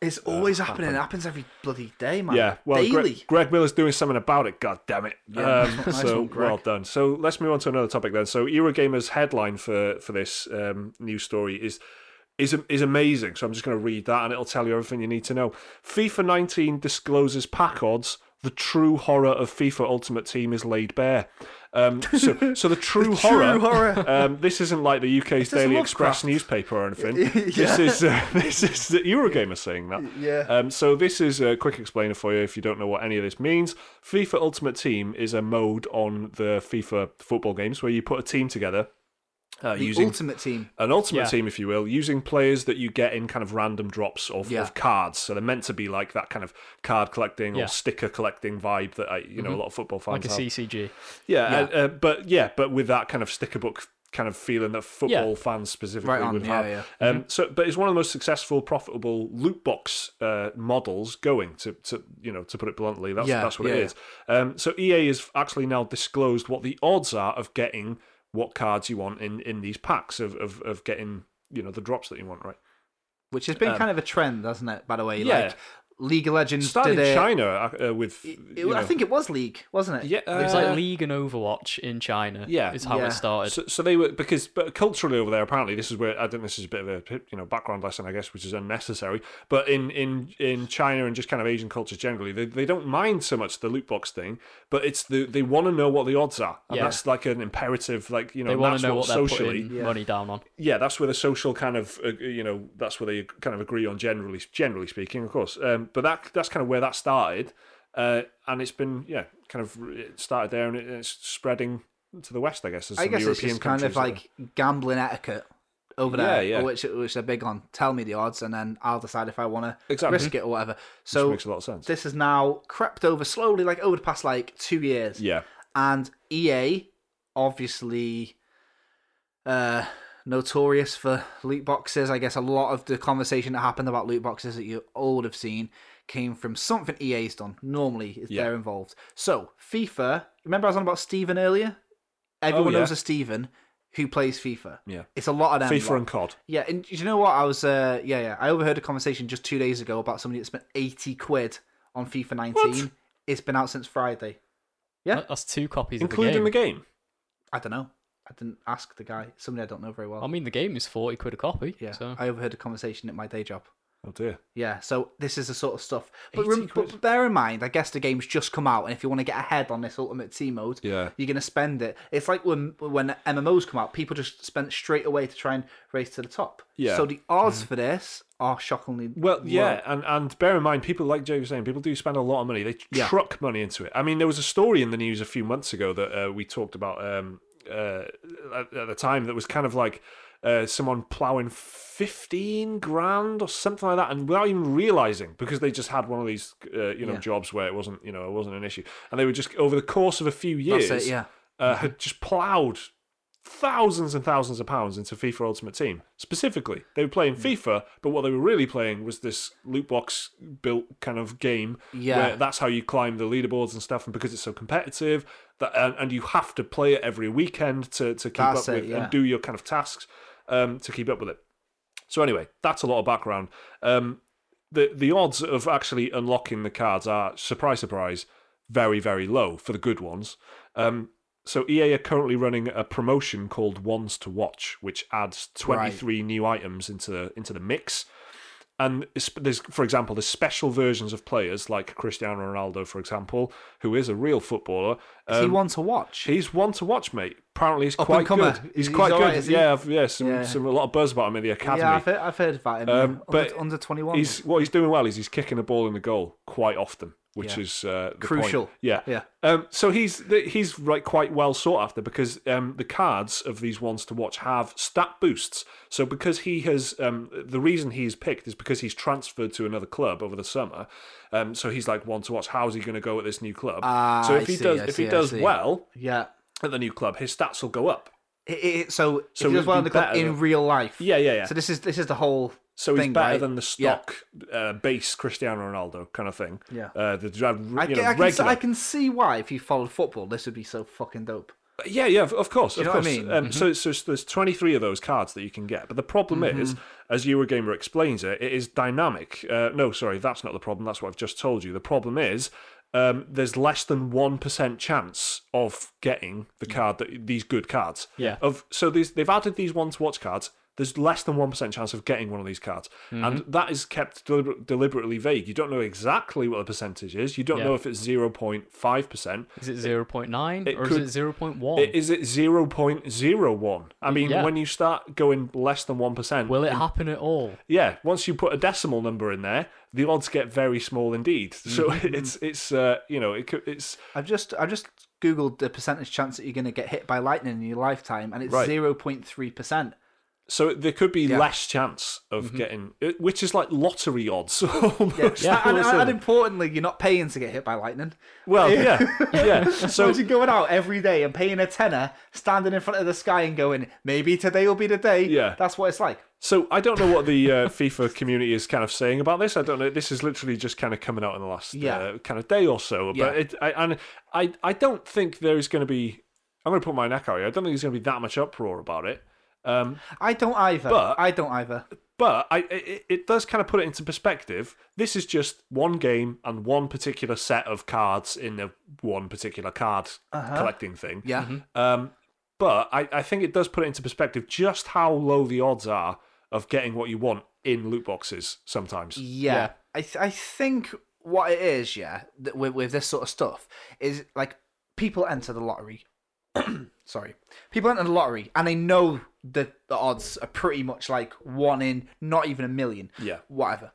[SPEAKER 3] It's always happening. It happens every bloody day, man.
[SPEAKER 1] Yeah, well,
[SPEAKER 3] daily.
[SPEAKER 1] Greg, Greg Miller's doing something about it. God damn it!
[SPEAKER 3] Yeah,
[SPEAKER 1] um, [LAUGHS]
[SPEAKER 3] nice
[SPEAKER 1] so
[SPEAKER 3] one,
[SPEAKER 1] well done. So let's move on to another topic then. So Eurogamer's headline for for this um, news story is is is amazing. So I'm just going to read that, and it'll tell you everything you need to know. FIFA 19 discloses pack odds. The true horror of FIFA Ultimate Team is laid bare. Um, so, [LAUGHS] so the true horror.
[SPEAKER 3] True horror.
[SPEAKER 1] Um, this isn't like the UK's Daily Express
[SPEAKER 3] Lovecraft.
[SPEAKER 1] newspaper or anything. [LAUGHS]
[SPEAKER 3] Yeah.
[SPEAKER 1] This is uh, [LAUGHS] this is the Eurogamer saying that.
[SPEAKER 3] Yeah.
[SPEAKER 1] Um, so this is a quick explainer for you if you don't know what any of this means. FIFA Ultimate Team is a mode on the FIFA football games where you put a team together. Uh,
[SPEAKER 3] the
[SPEAKER 1] using
[SPEAKER 3] ultimate team.
[SPEAKER 1] an ultimate
[SPEAKER 2] Yeah.
[SPEAKER 1] team, if you will, using players that you get in kind of random drops of,
[SPEAKER 3] Yeah.
[SPEAKER 1] of cards. So they're meant to be like that kind of card collecting
[SPEAKER 2] Yeah.
[SPEAKER 1] or sticker collecting vibe that I, you know a lot of football fans
[SPEAKER 2] Like a
[SPEAKER 1] have.
[SPEAKER 2] CCG.
[SPEAKER 1] Yeah,
[SPEAKER 3] Yeah.
[SPEAKER 1] Uh, uh, but yeah, but with that kind of sticker book kind of feeling that football fans specifically
[SPEAKER 3] Right on,
[SPEAKER 1] would
[SPEAKER 3] yeah,
[SPEAKER 1] have.
[SPEAKER 3] yeah.
[SPEAKER 1] Um, so, but it's one of the most successful, profitable loot box uh, models going. To, to you know, to put it bluntly, that's
[SPEAKER 3] Yeah,
[SPEAKER 1] that's what
[SPEAKER 3] yeah,
[SPEAKER 1] it is. Um, so EA has actually now disclosed what the odds are of getting what cards you want in in these packs of of, of getting you know the drops that you want. Right.
[SPEAKER 3] Which has been
[SPEAKER 1] Um,
[SPEAKER 3] kind of a trend, hasn't it? By the way,
[SPEAKER 1] yeah.
[SPEAKER 3] like League of Legends
[SPEAKER 1] Started
[SPEAKER 3] did
[SPEAKER 1] in. China uh, with.
[SPEAKER 3] It-
[SPEAKER 1] you
[SPEAKER 3] I think it was League, wasn't it?
[SPEAKER 1] Yeah,
[SPEAKER 2] It was
[SPEAKER 1] uh,
[SPEAKER 2] like League and Overwatch in China.
[SPEAKER 1] Yeah.
[SPEAKER 2] is how
[SPEAKER 3] Yeah.
[SPEAKER 2] it started.
[SPEAKER 1] So, so they were because, but culturally over there, apparently this is where I think this is a bit of a you know background lesson, I guess, which is unnecessary. But in in in China and just kind of Asian culture generally, they, they don't mind so much the loot box thing, but it's the they want to know what the odds are, and
[SPEAKER 2] Yeah.
[SPEAKER 1] that's like an imperative. Like you know,
[SPEAKER 2] they want to know what, they're
[SPEAKER 1] socially,
[SPEAKER 3] Yeah.
[SPEAKER 2] money down on.
[SPEAKER 1] yeah, that's where the social kind of uh, you know that's where they kind of agree on generally generally speaking, of course. Um, but that that's kind of where that started, uh, and it's been yeah kind of it started there and it, it's spreading to the west, I guess. As
[SPEAKER 3] I
[SPEAKER 1] some
[SPEAKER 3] guess it's
[SPEAKER 1] European
[SPEAKER 3] just kind of like gambling etiquette over there,
[SPEAKER 1] yeah.
[SPEAKER 3] which which they're big on. Tell me the odds, and then I'll decide if I want to
[SPEAKER 1] Exactly.
[SPEAKER 3] risk it or whatever.
[SPEAKER 1] are- which
[SPEAKER 3] So
[SPEAKER 1] makes a lot of sense.
[SPEAKER 3] this has now crept over slowly, like over the past like two years.
[SPEAKER 1] Yeah,
[SPEAKER 3] And EA, obviously, uh, notorious for loot boxes. I guess a lot of the conversation that happened about loot boxes that you all would have seen came from something EA's done. Normally, if
[SPEAKER 1] Yeah.
[SPEAKER 3] they're involved. So FIFA. Remember, I was on about Steven earlier. Everyone
[SPEAKER 1] yeah.
[SPEAKER 3] knows a Steven who plays FIFA.
[SPEAKER 1] Yeah.
[SPEAKER 3] It's a lot of them.
[SPEAKER 1] FIFA
[SPEAKER 3] lot.
[SPEAKER 1] and COD.
[SPEAKER 3] Yeah, and do you know what? I was, uh, yeah, yeah. I overheard a conversation just two days ago about somebody that spent 80 quid on FIFA 19.
[SPEAKER 1] What?
[SPEAKER 3] It's been out since Friday. Yeah.
[SPEAKER 2] That- That's two copies
[SPEAKER 1] Including
[SPEAKER 2] of
[SPEAKER 1] the
[SPEAKER 2] the game.
[SPEAKER 1] game.
[SPEAKER 3] I don't know. I didn't ask the guy. Somebody I don't know very well.
[SPEAKER 2] I mean, the game is forty quid a copy.
[SPEAKER 3] yeah,
[SPEAKER 2] So
[SPEAKER 3] I overheard a conversation at my day job.
[SPEAKER 1] Oh dear.
[SPEAKER 3] Yeah, so this is the sort of stuff. But,
[SPEAKER 1] 80
[SPEAKER 3] rem-
[SPEAKER 1] quid.
[SPEAKER 3] but bear in mind, I guess the game's just come out, and if you want to get ahead on this Ultimate Team mode,
[SPEAKER 1] Yeah.
[SPEAKER 3] you're going to spend it. It's like when when MMOs come out, people just spend straight away to try and race to the top.
[SPEAKER 1] Yeah.
[SPEAKER 3] So the odds for this are shockingly
[SPEAKER 1] Well,
[SPEAKER 3] low.
[SPEAKER 1] yeah, and, and bear in mind, people like Jay was saying, people do spend a lot of money. They
[SPEAKER 3] Yeah.
[SPEAKER 1] truck money into it. I mean, there was a story in the news a few months ago that uh, we talked about um, uh, at, at the time that was kind of like uh, someone plowing fifteen grand or something like that, and without even realizing, because they just had one of these, uh, you know,
[SPEAKER 3] Yeah.
[SPEAKER 1] jobs where it wasn't, you know, it wasn't an issue, and they were just over the course of a few years,
[SPEAKER 3] it, yeah.
[SPEAKER 1] uh, had just plowed thousands and thousands of pounds into FIFA Ultimate Team. Specifically, they were playing FIFA, but what they were really playing was this loot box built kind of game.
[SPEAKER 3] Yeah.
[SPEAKER 1] where that's how you climb the leaderboards and stuff. And because it's so competitive, that and, and you have to play it every weekend to to keep
[SPEAKER 3] That's
[SPEAKER 1] up
[SPEAKER 3] it,
[SPEAKER 1] with
[SPEAKER 3] yeah.
[SPEAKER 1] and do your kind of tasks um, to keep up with it. So anyway, that's a lot of background. Um, the the odds of actually unlocking the cards are surprise surprise very very low for the good ones. Um, so EA are currently running a promotion called Ones to Watch, which adds 23 new items into the, into the mix. And there's, for example, there's special versions of players like Cristiano Ronaldo, for example, who is a real footballer.
[SPEAKER 3] Is he
[SPEAKER 1] Um,
[SPEAKER 3] one to watch?
[SPEAKER 1] He's one to watch, mate. Apparently, he's
[SPEAKER 3] Up
[SPEAKER 1] quite good. He's,
[SPEAKER 3] He's
[SPEAKER 1] quite good.
[SPEAKER 3] right,
[SPEAKER 1] yeah, I've, yeah, some,
[SPEAKER 3] Yeah.
[SPEAKER 1] some a lot of buzz about him in the academy.
[SPEAKER 3] yeah, I've heard, I've heard about him.
[SPEAKER 1] Um, but
[SPEAKER 3] under, under 21.
[SPEAKER 1] He's what he's doing well is he's kicking the ball in the goal quite often, which
[SPEAKER 3] Yeah.
[SPEAKER 1] is uh, the
[SPEAKER 3] Crucial.
[SPEAKER 1] Point. Yeah,
[SPEAKER 3] Yeah.
[SPEAKER 1] Um, so he's he's like quite well sought after because um, the cards of these ones to watch have stat boosts. So because he has um, the reason he's picked is because he's transferred to another club over the summer. Um, so he's like one to watch. How's he going to go at this new club?
[SPEAKER 3] Ah,
[SPEAKER 1] so
[SPEAKER 3] I
[SPEAKER 1] if he
[SPEAKER 3] see,
[SPEAKER 1] does
[SPEAKER 3] I
[SPEAKER 1] if
[SPEAKER 3] see,
[SPEAKER 1] he does well
[SPEAKER 3] yeah.
[SPEAKER 1] at the new club, his stats will go up.
[SPEAKER 3] It, it, so,
[SPEAKER 1] So
[SPEAKER 3] if he does well in the club in real life.
[SPEAKER 1] Yeah, yeah, yeah.
[SPEAKER 3] So this is this is the whole.
[SPEAKER 1] So he's
[SPEAKER 3] thing,
[SPEAKER 1] better
[SPEAKER 3] right?
[SPEAKER 1] than the stock uh, base Cristiano Ronaldo kind of thing.
[SPEAKER 3] Yeah.
[SPEAKER 1] Uh, the you
[SPEAKER 3] I,
[SPEAKER 1] know,
[SPEAKER 3] can, I, can,
[SPEAKER 1] regular.
[SPEAKER 3] I can see why if you followed football, this would be so fucking dope.
[SPEAKER 1] Yeah, yeah, of- of course,
[SPEAKER 3] you
[SPEAKER 1] of
[SPEAKER 3] know what
[SPEAKER 1] course.
[SPEAKER 3] I mean? Mm-hmm.
[SPEAKER 1] Um, so, so there's 23 of those cards that you can get, but the problem is, as Eurogamer explains it, it is dynamic. Uh, no, sorry, that's not the problem. That's what I've just told you. The problem is. Um, there's less than one percent chance of getting the card that these good cards.
[SPEAKER 2] Yeah.
[SPEAKER 1] Of so these they've added these one to watch cards. There's less than one percent chance of getting one of these cards,
[SPEAKER 2] Mm-hmm.
[SPEAKER 1] and that is kept deliber- deliberately vague. You don't know exactly what the percentage is. You don't
[SPEAKER 2] Yeah.
[SPEAKER 1] know if it's zero point five percent.
[SPEAKER 2] is it zero point nine
[SPEAKER 1] It
[SPEAKER 2] or
[SPEAKER 1] could-
[SPEAKER 2] is it zero point one?
[SPEAKER 1] Is it 0.01? I mean,
[SPEAKER 2] Yeah.
[SPEAKER 1] when you start going less than 1%,
[SPEAKER 2] Will it happen at all?
[SPEAKER 1] yeah, once you put a decimal number in there, the odds get very small indeed. So
[SPEAKER 2] Mm-hmm. [LAUGHS]
[SPEAKER 1] it's, it's uh, you know, it, could- it's,
[SPEAKER 3] I've just I've just googled the percentage chance that you're going to get hit by lightning in your lifetime, and it's
[SPEAKER 1] Right.
[SPEAKER 3] zero point three percent.
[SPEAKER 1] So there could be
[SPEAKER 3] Yeah.
[SPEAKER 1] less chance of
[SPEAKER 2] Mm-hmm.
[SPEAKER 1] getting, which is like lottery odds. [LAUGHS] almost.
[SPEAKER 2] Yeah.
[SPEAKER 3] And, and, and importantly, you're not paying to get hit by lightning.
[SPEAKER 1] well, yeah, yeah.
[SPEAKER 3] So [LAUGHS]
[SPEAKER 1] So
[SPEAKER 3] imagine going out every day and paying a tenner, standing in front of the sky and going, maybe today will be the day.
[SPEAKER 1] Yeah.
[SPEAKER 3] that's what it's like.
[SPEAKER 1] So I don't know what the uh, [LAUGHS] FIFA community is kind of saying about this. I don't know. This is literally just kind of coming out in the last
[SPEAKER 3] Yeah.
[SPEAKER 1] uh, kind of day or so. But
[SPEAKER 3] Yeah.
[SPEAKER 1] it, I, and I, I don't think there's going to be. I'm going to put my neck out here. I don't think there's going to be that much uproar about it. Um,
[SPEAKER 3] I don't either.
[SPEAKER 1] But-
[SPEAKER 3] I don't either.
[SPEAKER 1] but I, it, it does kind of put it into perspective. This is just one game and one particular set of cards in a one particular card collecting thing.
[SPEAKER 3] Yeah.
[SPEAKER 1] Um, but I, I think it does put it into perspective just how low the odds are of getting what you want in loot boxes sometimes.
[SPEAKER 3] Yeah.
[SPEAKER 2] Yeah.
[SPEAKER 3] I th- I think what it is, yeah, with, with this sort of stuff is like people enter the lottery. [CLEARS THROAT] Sorry, people enter the lottery and they know that the odds are pretty much like one in not even a million.
[SPEAKER 1] Yeah.
[SPEAKER 3] whatever.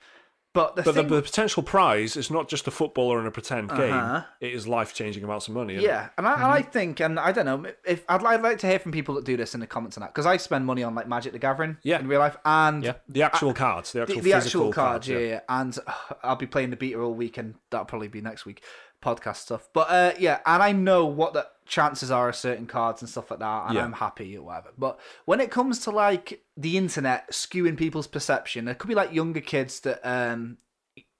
[SPEAKER 3] But the
[SPEAKER 1] But
[SPEAKER 3] thing,
[SPEAKER 1] the potential prize is not just a footballer in a pretend
[SPEAKER 3] Uh-huh.
[SPEAKER 1] game. It is life changing amounts of money. isn't it?
[SPEAKER 3] yeah, and I,
[SPEAKER 1] Mm-hmm.
[SPEAKER 3] I think, and I don't know if I'd, I'd like to hear from people that do this in the comments on that because I spend money on like Magic the Gathering
[SPEAKER 1] Yeah.
[SPEAKER 3] in real life and
[SPEAKER 2] Yeah.
[SPEAKER 1] The actual cards, the
[SPEAKER 3] the,
[SPEAKER 1] actual
[SPEAKER 3] the
[SPEAKER 1] physical
[SPEAKER 3] actual cards, yeah,
[SPEAKER 1] yeah.
[SPEAKER 3] yeah. And uh, I'll be playing the beta all week, and that'll probably be next week. Podcast stuff. But uh, yeah, and I know what the chances are of certain cards and stuff like that, and
[SPEAKER 1] Yeah.
[SPEAKER 3] I'm happy or whatever. But when it comes to like the internet skewing people's perception, it could be like younger kids that um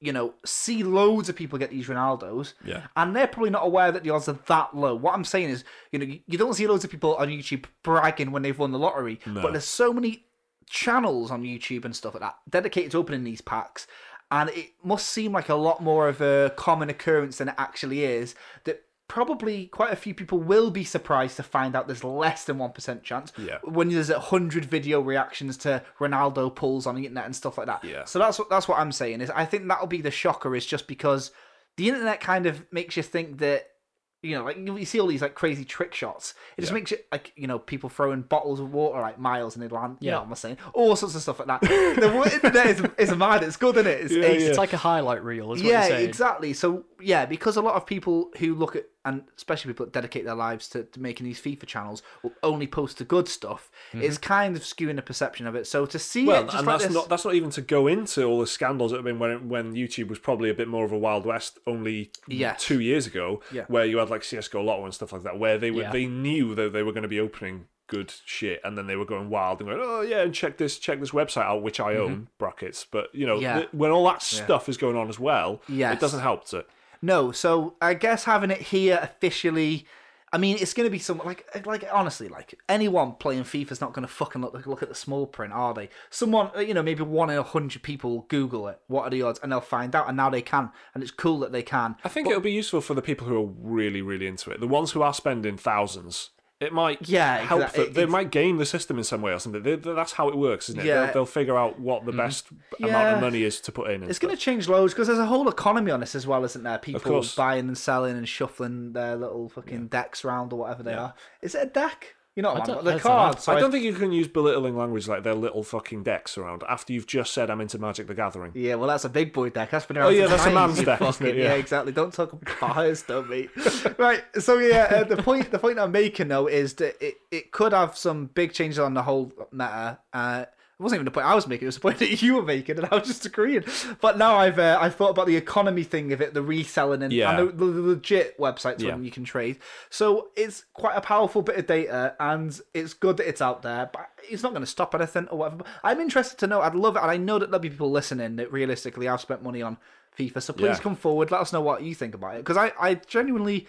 [SPEAKER 3] you know see loads of people get these Ronaldos,
[SPEAKER 1] Yeah.
[SPEAKER 3] and they're probably not aware that the odds are that low. What I'm saying is, you know, you- you don't see loads of people on YouTube bragging when they've won the lottery, but there's so many channels on YouTube and stuff like that dedicated to opening these packs. And it must seem like a lot more of a common occurrence than it actually is. That probably quite a few people will be surprised to find out there's less than 1% chance.
[SPEAKER 1] Yeah.
[SPEAKER 3] When there's a hundred video reactions to Ronaldo pulls on the internet and stuff like that.
[SPEAKER 1] Yeah.
[SPEAKER 3] So that's what that's what I'm saying is I think that'll be the shocker is just because the internet kind of makes you think that you know, like you you see all these like crazy trick shots. It just
[SPEAKER 1] Yeah.
[SPEAKER 3] makes you like you know people throwing bottles of water like miles and they land. You
[SPEAKER 2] Yeah.
[SPEAKER 3] know what I'm saying? All sorts of stuff like that. the wo- [LAUGHS] internet is, is mad. It's good, isn't it? It's,
[SPEAKER 1] Yeah,
[SPEAKER 3] it's-
[SPEAKER 2] It's like a highlight reel, is what
[SPEAKER 3] yeah,
[SPEAKER 2] you're saying.
[SPEAKER 3] exactly. So yeah, because a lot of people who look at and especially people that dedicate their lives to, to making these FIFA channels will only post the good stuff. It's kind of skewing the perception of it. So to see
[SPEAKER 1] Mm-hmm. Well, and
[SPEAKER 3] like
[SPEAKER 1] that's
[SPEAKER 3] this,
[SPEAKER 1] not that's not even to go into all the scandals that have been when when YouTube was probably a bit more of a wild west only
[SPEAKER 3] Yes.
[SPEAKER 1] two years ago,
[SPEAKER 3] Yeah.
[SPEAKER 1] where you had like CS:GO Lotto and stuff like that, where they were
[SPEAKER 2] Yeah.
[SPEAKER 1] they knew that they were going to be opening good shit, and then they were going wild and going, oh yeah, and check this check this website out, which I own brackets. But you know,
[SPEAKER 3] Mm-hmm. Yeah.
[SPEAKER 1] th- when all that stuff is going on as well,
[SPEAKER 3] Yes.
[SPEAKER 1] it doesn't help to.
[SPEAKER 3] No, so I guess having it here officially, I mean, it's going to be some like like honestly, like anyone playing FIFA's not going to fucking look look at the small print, are they? Someone, uh, you know, maybe one in a hundred people Google it. What are the odds? And they'll find out. And now they can, and it's cool that they can.
[SPEAKER 1] I think it'll be useful for the people who are really, really into it. The ones who are spending thousands. It might
[SPEAKER 3] Yeah,
[SPEAKER 1] help.
[SPEAKER 3] exactly.
[SPEAKER 1] them. They
[SPEAKER 3] It's-
[SPEAKER 1] might game the system in some way or something. They, that's how it works, isn't it?
[SPEAKER 3] Yeah.
[SPEAKER 1] They'll, they'll figure out what the mm. best amount
[SPEAKER 3] Yeah.
[SPEAKER 1] of money is to put in.
[SPEAKER 3] It's going to change loads because there's a whole economy on this as well, isn't there? People buying and selling and shuffling their little fucking decks around or whatever they are. Is it a deck? You know what
[SPEAKER 2] I
[SPEAKER 3] I
[SPEAKER 2] don't-
[SPEAKER 3] mean?
[SPEAKER 2] I
[SPEAKER 3] The cards. so
[SPEAKER 1] I don't think you can use belittling language like their little fucking decks around after you've just said I'm into Magic the Gathering.
[SPEAKER 3] Yeah, well, that's a big boy deck. That's been around.
[SPEAKER 1] Oh, yeah, that's a man's deck, isn't it? Yeah.
[SPEAKER 3] Yeah. exactly. Don't talk about ours, don't mate. [LAUGHS] right. So yeah, uh, the point the point I'm making though is that it, it could have some big changes on the whole meta. Uh, it wasn't even the point I was making; it was the point [LAUGHS] that you were making, and I was just agreeing. But now I've uh, I've thought about the economy thing of it, the reselling, and,
[SPEAKER 1] Yeah.
[SPEAKER 3] and the, the legit websites
[SPEAKER 1] Yeah.
[SPEAKER 3] when you can trade. So it's quite a powerful bit of data, and it's good that it's out there. But it's not going to stop anything or whatever. But I'm interested to know. I'd love it, and I know that there'll be people listening that realistically have spent money on FIFA. So please
[SPEAKER 1] Yeah.
[SPEAKER 3] come forward. Let us know what you think about it, because I I genuinely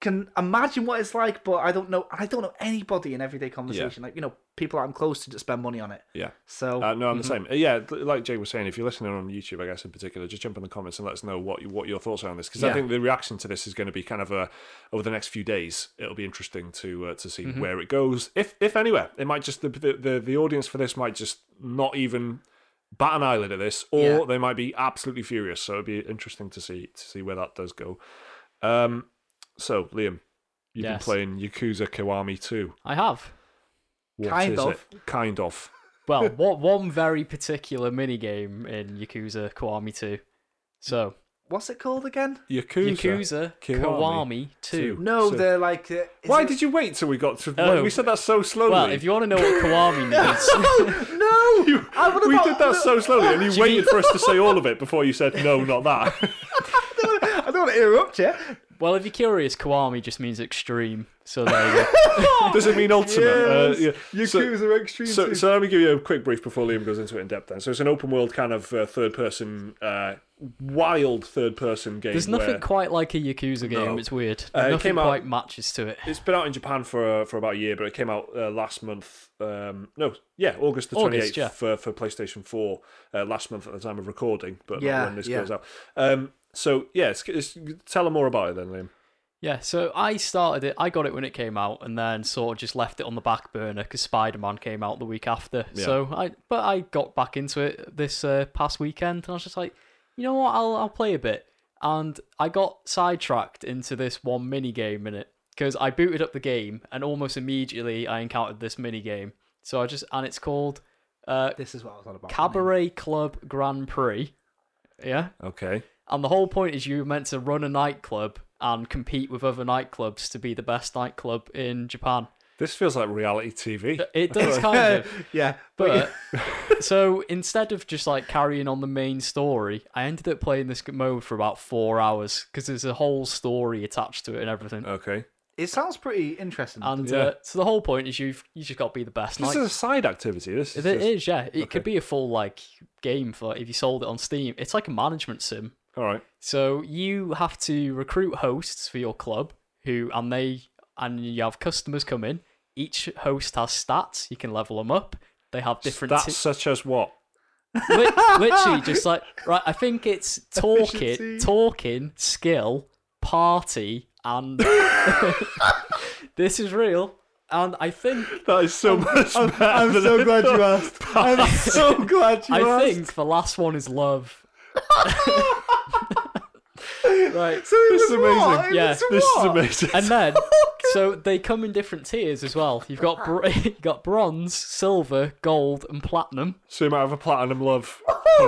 [SPEAKER 3] can imagine what it's like, but I don't know. I don't know anybody in everyday conversation, like you know, people that I'm close to that spend money on it.
[SPEAKER 1] Yeah.
[SPEAKER 3] So
[SPEAKER 1] Uh, no, I'm the same. Uh, yeah, like Jay was saying, if you're listening on YouTube, I guess in particular, just jump in the comments and let us know what you, what your thoughts are on this because I think the reaction to this is going to be kind of a over the next few days. It'll be interesting to uh, to see where it goes, if if anywhere. It might just the, the the the audience for this might just not even bat an eyelid at this, or
[SPEAKER 3] Yeah.
[SPEAKER 1] they might be absolutely furious. So it'd be interesting to see to see where that does go. Um, so Liam, you've been playing Yakuza Kiwami 2.
[SPEAKER 2] I have.
[SPEAKER 1] What
[SPEAKER 3] Kind
[SPEAKER 1] is
[SPEAKER 3] of.
[SPEAKER 1] it? Kind of.
[SPEAKER 2] Well, [LAUGHS] what one very particular minigame in Yakuza Kiwami 2. So,
[SPEAKER 3] what's it called again?
[SPEAKER 1] Yakuza.
[SPEAKER 2] Yakuza
[SPEAKER 1] Kiwami
[SPEAKER 2] Kiwami 2.
[SPEAKER 1] two.
[SPEAKER 3] No,
[SPEAKER 1] So-
[SPEAKER 3] they're like. Uh,
[SPEAKER 1] Why
[SPEAKER 3] it-
[SPEAKER 1] did you wait till we got to?
[SPEAKER 2] Oh.
[SPEAKER 1] We said that so slowly.
[SPEAKER 2] Well, if you want to know what [LAUGHS] Kiwami [LAUGHS] means,
[SPEAKER 3] no, I would
[SPEAKER 1] we
[SPEAKER 3] have
[SPEAKER 1] did that so slowly, and you waited for us to say all of it before you said no, not that.
[SPEAKER 3] I don't want to interrupt you.
[SPEAKER 2] Well, if you're curious, Kiwami just means extreme. So there you go. [LAUGHS]
[SPEAKER 1] Does it mean ultimate? Uh, yeah. So-
[SPEAKER 3] Yakuza Extreme.
[SPEAKER 1] So, so let me give you a quick brief before Liam goes into it in depth. Then, so it's an open world kind of uh, third person, uh, wild third person game.
[SPEAKER 2] There's nothing
[SPEAKER 1] where
[SPEAKER 2] quite like a Yakuza game.
[SPEAKER 1] No.
[SPEAKER 2] It's weird.
[SPEAKER 1] Uh, it
[SPEAKER 2] nothing
[SPEAKER 1] came out-
[SPEAKER 2] quite matches to it.
[SPEAKER 1] it's been out in Japan for uh, for about a year, but it came out uh, last month. Um, no, yeah, August the twenty
[SPEAKER 2] August,
[SPEAKER 1] eighth
[SPEAKER 2] yeah.
[SPEAKER 1] for for PlayStation Four uh, last month at the time of recording, but
[SPEAKER 3] Yeah,
[SPEAKER 1] not when this
[SPEAKER 3] yeah.
[SPEAKER 1] goes out. Um, so yeah, it's, it's, tell them more about it then, Liam.
[SPEAKER 2] Yeah, so I started it. I got it when it came out, and then sort of just left it on the back burner because Spider Man came out the week after.
[SPEAKER 1] Yeah.
[SPEAKER 2] So I, but I got back into it this uh, past weekend, and I was just like, you know what, I'll I'll play a bit. And I got sidetracked into this one mini game in it because I booted up the game, and almost immediately I encountered this mini game. So I just and it's called uh,
[SPEAKER 3] this is what I was on about.
[SPEAKER 2] Cabaret Club Grand Prix. Yeah.
[SPEAKER 1] Okay.
[SPEAKER 2] And the whole point is you're meant to run a nightclub and compete with other nightclubs to be the best nightclub in Japan.
[SPEAKER 1] This feels like reality TV.
[SPEAKER 2] It does kind of. [LAUGHS]
[SPEAKER 3] yeah,
[SPEAKER 2] But [LAUGHS] so instead of just like carrying on the main story, I ended up playing this mode for about four hours because there's a whole story attached to it and everything.
[SPEAKER 1] Okay.
[SPEAKER 3] it sounds pretty interesting.
[SPEAKER 2] And
[SPEAKER 1] Yeah.
[SPEAKER 2] uh, so the whole point is you've you just got to be the best.
[SPEAKER 1] This
[SPEAKER 2] Like,
[SPEAKER 1] is a side activity. This is
[SPEAKER 2] it
[SPEAKER 1] just-
[SPEAKER 2] is, yeah. It
[SPEAKER 1] okay.
[SPEAKER 2] could be a full like game for if you sold it on Steam. It's like a management sim.
[SPEAKER 1] All right.
[SPEAKER 2] So you have to recruit hosts for your club who and they and you have customers come in. Each host has stats. You can level them up. They have different
[SPEAKER 1] Stats
[SPEAKER 2] ti-
[SPEAKER 1] such as what?
[SPEAKER 2] Li- [LAUGHS] literally just like right i think it's talking talking skill party and [LAUGHS] this is real and i think
[SPEAKER 1] That is so much
[SPEAKER 3] I'm,
[SPEAKER 1] better.
[SPEAKER 3] I'm
[SPEAKER 1] than
[SPEAKER 3] so glad you asked. [LAUGHS] I'm so glad you
[SPEAKER 2] i
[SPEAKER 3] asked.
[SPEAKER 2] I think the last one is love [LAUGHS] right
[SPEAKER 3] so
[SPEAKER 1] This is amazing.
[SPEAKER 2] Yeah,
[SPEAKER 1] This is amazing.
[SPEAKER 2] and then [LAUGHS] so they come in different tiers as well you've got br- [LAUGHS] you've got bronze silver gold and platinum
[SPEAKER 1] so you might have a platinum love.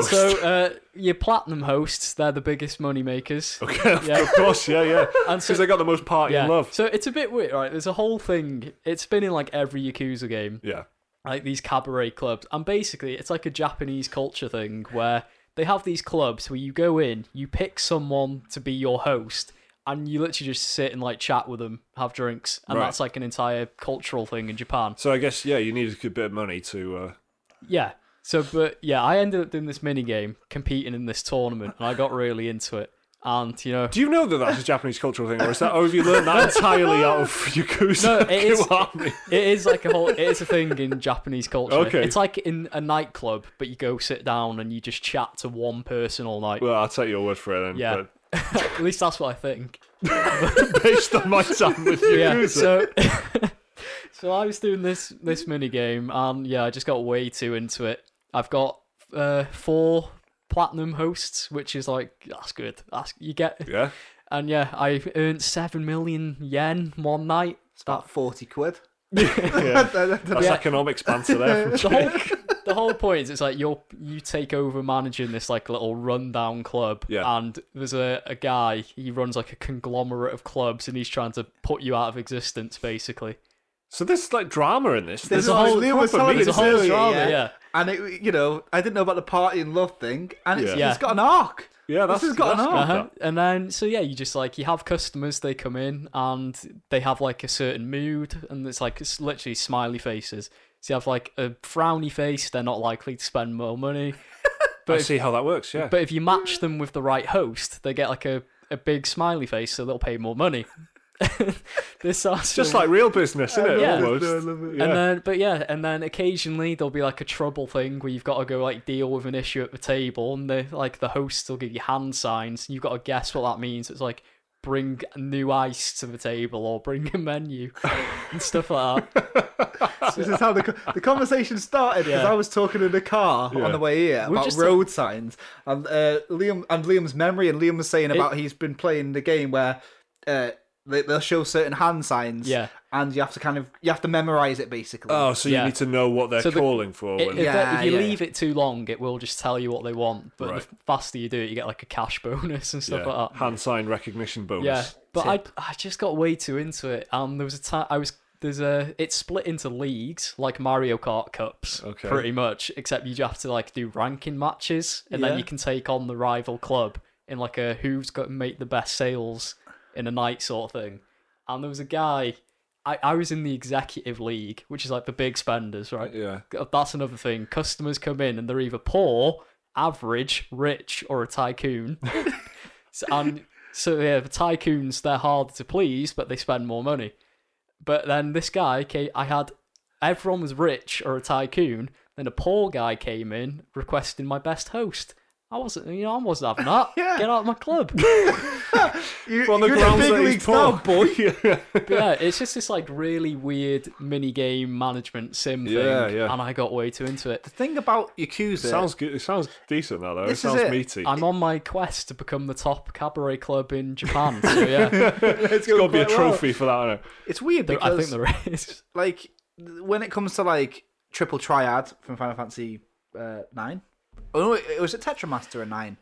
[SPEAKER 2] so uh your platinum hosts they're the biggest money makers
[SPEAKER 1] Okay, of
[SPEAKER 2] Yeah.
[SPEAKER 1] course, yeah, yeah.
[SPEAKER 2] and so
[SPEAKER 1] Because they got the most party
[SPEAKER 2] Yeah.
[SPEAKER 1] love.
[SPEAKER 2] So it's a bit weird, right? There's a whole thing. It's been in like every Yakuza game,
[SPEAKER 1] Yeah.
[SPEAKER 2] like these cabaret clubs, and basically it's like a Japanese culture thing where they have these clubs where you go in, you pick someone to be your host, and you literally just sit and like chat with them, have drinks, and
[SPEAKER 1] Right.
[SPEAKER 2] that's like an entire cultural thing in Japan.
[SPEAKER 1] So I guess yeah, you need a good bit of money to. Uh,
[SPEAKER 2] Yeah. So, but yeah, I ended up doing this mini game, competing in this tournament, and I got really into it. And you know,
[SPEAKER 1] do you know that that's a Japanese cultural thing, or is that, or have you learned that entirely out of [LAUGHS] Yakuza?
[SPEAKER 2] No, it is-? It is like a whole. It is a thing in Japanese culture.
[SPEAKER 1] Okay.
[SPEAKER 2] It's like in a nightclub, but you go sit down and you just chat to one person all night.
[SPEAKER 1] Well, I'll take your word for it then.
[SPEAKER 2] Yeah. [LAUGHS] At least that's what I think. [LAUGHS]
[SPEAKER 1] Based on my time with
[SPEAKER 2] Yeah. So, so I was doing this this mini game, and yeah, I just got way too into it. I've got uh, four platinum hosts, which is like that's good. That's you get, [LAUGHS]
[SPEAKER 1] yeah.
[SPEAKER 2] and yeah, I earned seven million yen one night.
[SPEAKER 3] It's about forty quid. [LAUGHS]
[SPEAKER 1] yeah. [LAUGHS] That's
[SPEAKER 2] Yeah.
[SPEAKER 1] economics banter there. From
[SPEAKER 2] the whole the whole point is it's like you're you take over managing this like little rundown club
[SPEAKER 1] Yeah.
[SPEAKER 2] and there's a, a guy he runs like a conglomerate of clubs and he's trying to put you out of existence basically
[SPEAKER 1] So there's like drama in this.
[SPEAKER 3] There's
[SPEAKER 1] There's
[SPEAKER 3] a whole-
[SPEAKER 1] like
[SPEAKER 3] Liam was telling
[SPEAKER 1] meat.
[SPEAKER 2] there's a whole drama
[SPEAKER 3] yeah.
[SPEAKER 2] yeah
[SPEAKER 3] And it, you know, I didn't know about the party and love thing, and it's,
[SPEAKER 2] Yeah.
[SPEAKER 3] it's got an arc.
[SPEAKER 1] Yeah, that's,
[SPEAKER 3] has got an arc.
[SPEAKER 2] uh-huh. and then so yeah you just like you have customers they come in and they have like a certain mood and it's like it's literally smiley faces so you have like a frowny face they're not likely to spend more money [LAUGHS]
[SPEAKER 1] I
[SPEAKER 2] but if,
[SPEAKER 1] see how that works. Yeah.
[SPEAKER 2] but if you match them with the right host they get like a, a big smiley face so they'll pay more money [LAUGHS] this sounds
[SPEAKER 1] just like real business, isn't it?
[SPEAKER 2] Yeah.
[SPEAKER 1] Almost.
[SPEAKER 3] I love it.
[SPEAKER 1] Yeah.
[SPEAKER 2] And then, but yeah, and then occasionally there'll be like a trouble thing where you've got to go like deal with an issue at the table, and the like the hosts will give you hand signs. And you've got to guess what that means. It's like bring new ice to the table or bring a menu [LAUGHS] and stuff like that.
[SPEAKER 3] This is how the, the conversation started because
[SPEAKER 2] Yeah.
[SPEAKER 3] I was talking in the car
[SPEAKER 1] Yeah.
[SPEAKER 3] on the way here
[SPEAKER 2] We're
[SPEAKER 3] about
[SPEAKER 2] just-
[SPEAKER 3] road signs and uh, Liam and Liam's memory and Liam was saying about he's been playing the game where uh, they, they'll show certain hand signs
[SPEAKER 2] Yeah.
[SPEAKER 3] and you have to kind of you have to memorize it basically.
[SPEAKER 1] Oh, so
[SPEAKER 2] Yeah.
[SPEAKER 1] you need to know what they're
[SPEAKER 2] So the-
[SPEAKER 1] calling for.
[SPEAKER 2] It- if,
[SPEAKER 3] Yeah,
[SPEAKER 2] if you
[SPEAKER 3] yeah,
[SPEAKER 2] leave it too long, it will just tell you what they want. But
[SPEAKER 1] Right.
[SPEAKER 2] the faster you do it, you get like a cash [LAUGHS] bonus and stuff
[SPEAKER 1] yeah.
[SPEAKER 2] like that.
[SPEAKER 1] Hand sign recognition bonus.
[SPEAKER 2] Yeah, but I
[SPEAKER 3] Tip.
[SPEAKER 2] I just got way too into it, and there was a time I was there's a it's split into leagues like Mario Kart Cups,
[SPEAKER 1] Okay.
[SPEAKER 2] pretty much. Except you have to like do ranking matches, and
[SPEAKER 3] Yeah.
[SPEAKER 2] then you can take on the rival club in like a who's got to make the best sales in a night sort of thing. And there was a guy. I, I was in the executive league, which is like the big spenders, right?
[SPEAKER 1] Yeah.
[SPEAKER 2] That's another thing. Customers come in and they're either poor, average, rich, or a tycoon. [LAUGHS] so, and so yeah, the tycoons they're harder to please, but they spend more money. But then this guy came. I had everyone was rich or a tycoon. Then a poor guy came in requesting my best host. I wasn't, you know, I wasn't having [LAUGHS] that.
[SPEAKER 3] Yeah.
[SPEAKER 2] Get out of my club. [LAUGHS]
[SPEAKER 3] you,
[SPEAKER 1] On the
[SPEAKER 3] you're in
[SPEAKER 1] grounds
[SPEAKER 3] the
[SPEAKER 1] that
[SPEAKER 3] big
[SPEAKER 1] he's
[SPEAKER 3] leagues
[SPEAKER 1] poor.
[SPEAKER 3] now, boy. [LAUGHS]
[SPEAKER 1] yeah.
[SPEAKER 2] Yeah, it's just this like really weird mini game management sim thing,
[SPEAKER 1] Yeah, yeah.
[SPEAKER 2] and I got way too into it.
[SPEAKER 3] The thing about Yakuza,
[SPEAKER 1] Sounds good. It sounds decent now, though.
[SPEAKER 3] This
[SPEAKER 1] it
[SPEAKER 3] is
[SPEAKER 1] sounds
[SPEAKER 3] it.
[SPEAKER 1] meaty.
[SPEAKER 2] I'm on my quest to become the top cabaret club in Japan. So yeah,
[SPEAKER 3] it's
[SPEAKER 1] Got to be a
[SPEAKER 3] quite well.
[SPEAKER 1] trophy for that. I know.
[SPEAKER 3] It's weird
[SPEAKER 2] there-
[SPEAKER 3] because
[SPEAKER 2] I think there is.
[SPEAKER 3] like when it comes to like triple triad from Final Fantasy uh, nine. Oh no, it was it Tetramaster a nine.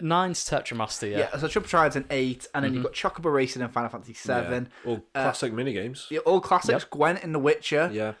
[SPEAKER 2] Nine's Tetramaster,
[SPEAKER 3] Yeah.
[SPEAKER 2] yeah.
[SPEAKER 3] so Triple Triad's an eight, and then you've mm-hmm. got Chocobo Racing and Final Fantasy Seven.
[SPEAKER 1] All uh, classic minigames.
[SPEAKER 3] Yeah, all classics. Gwent in The Witcher.
[SPEAKER 1] Yeah.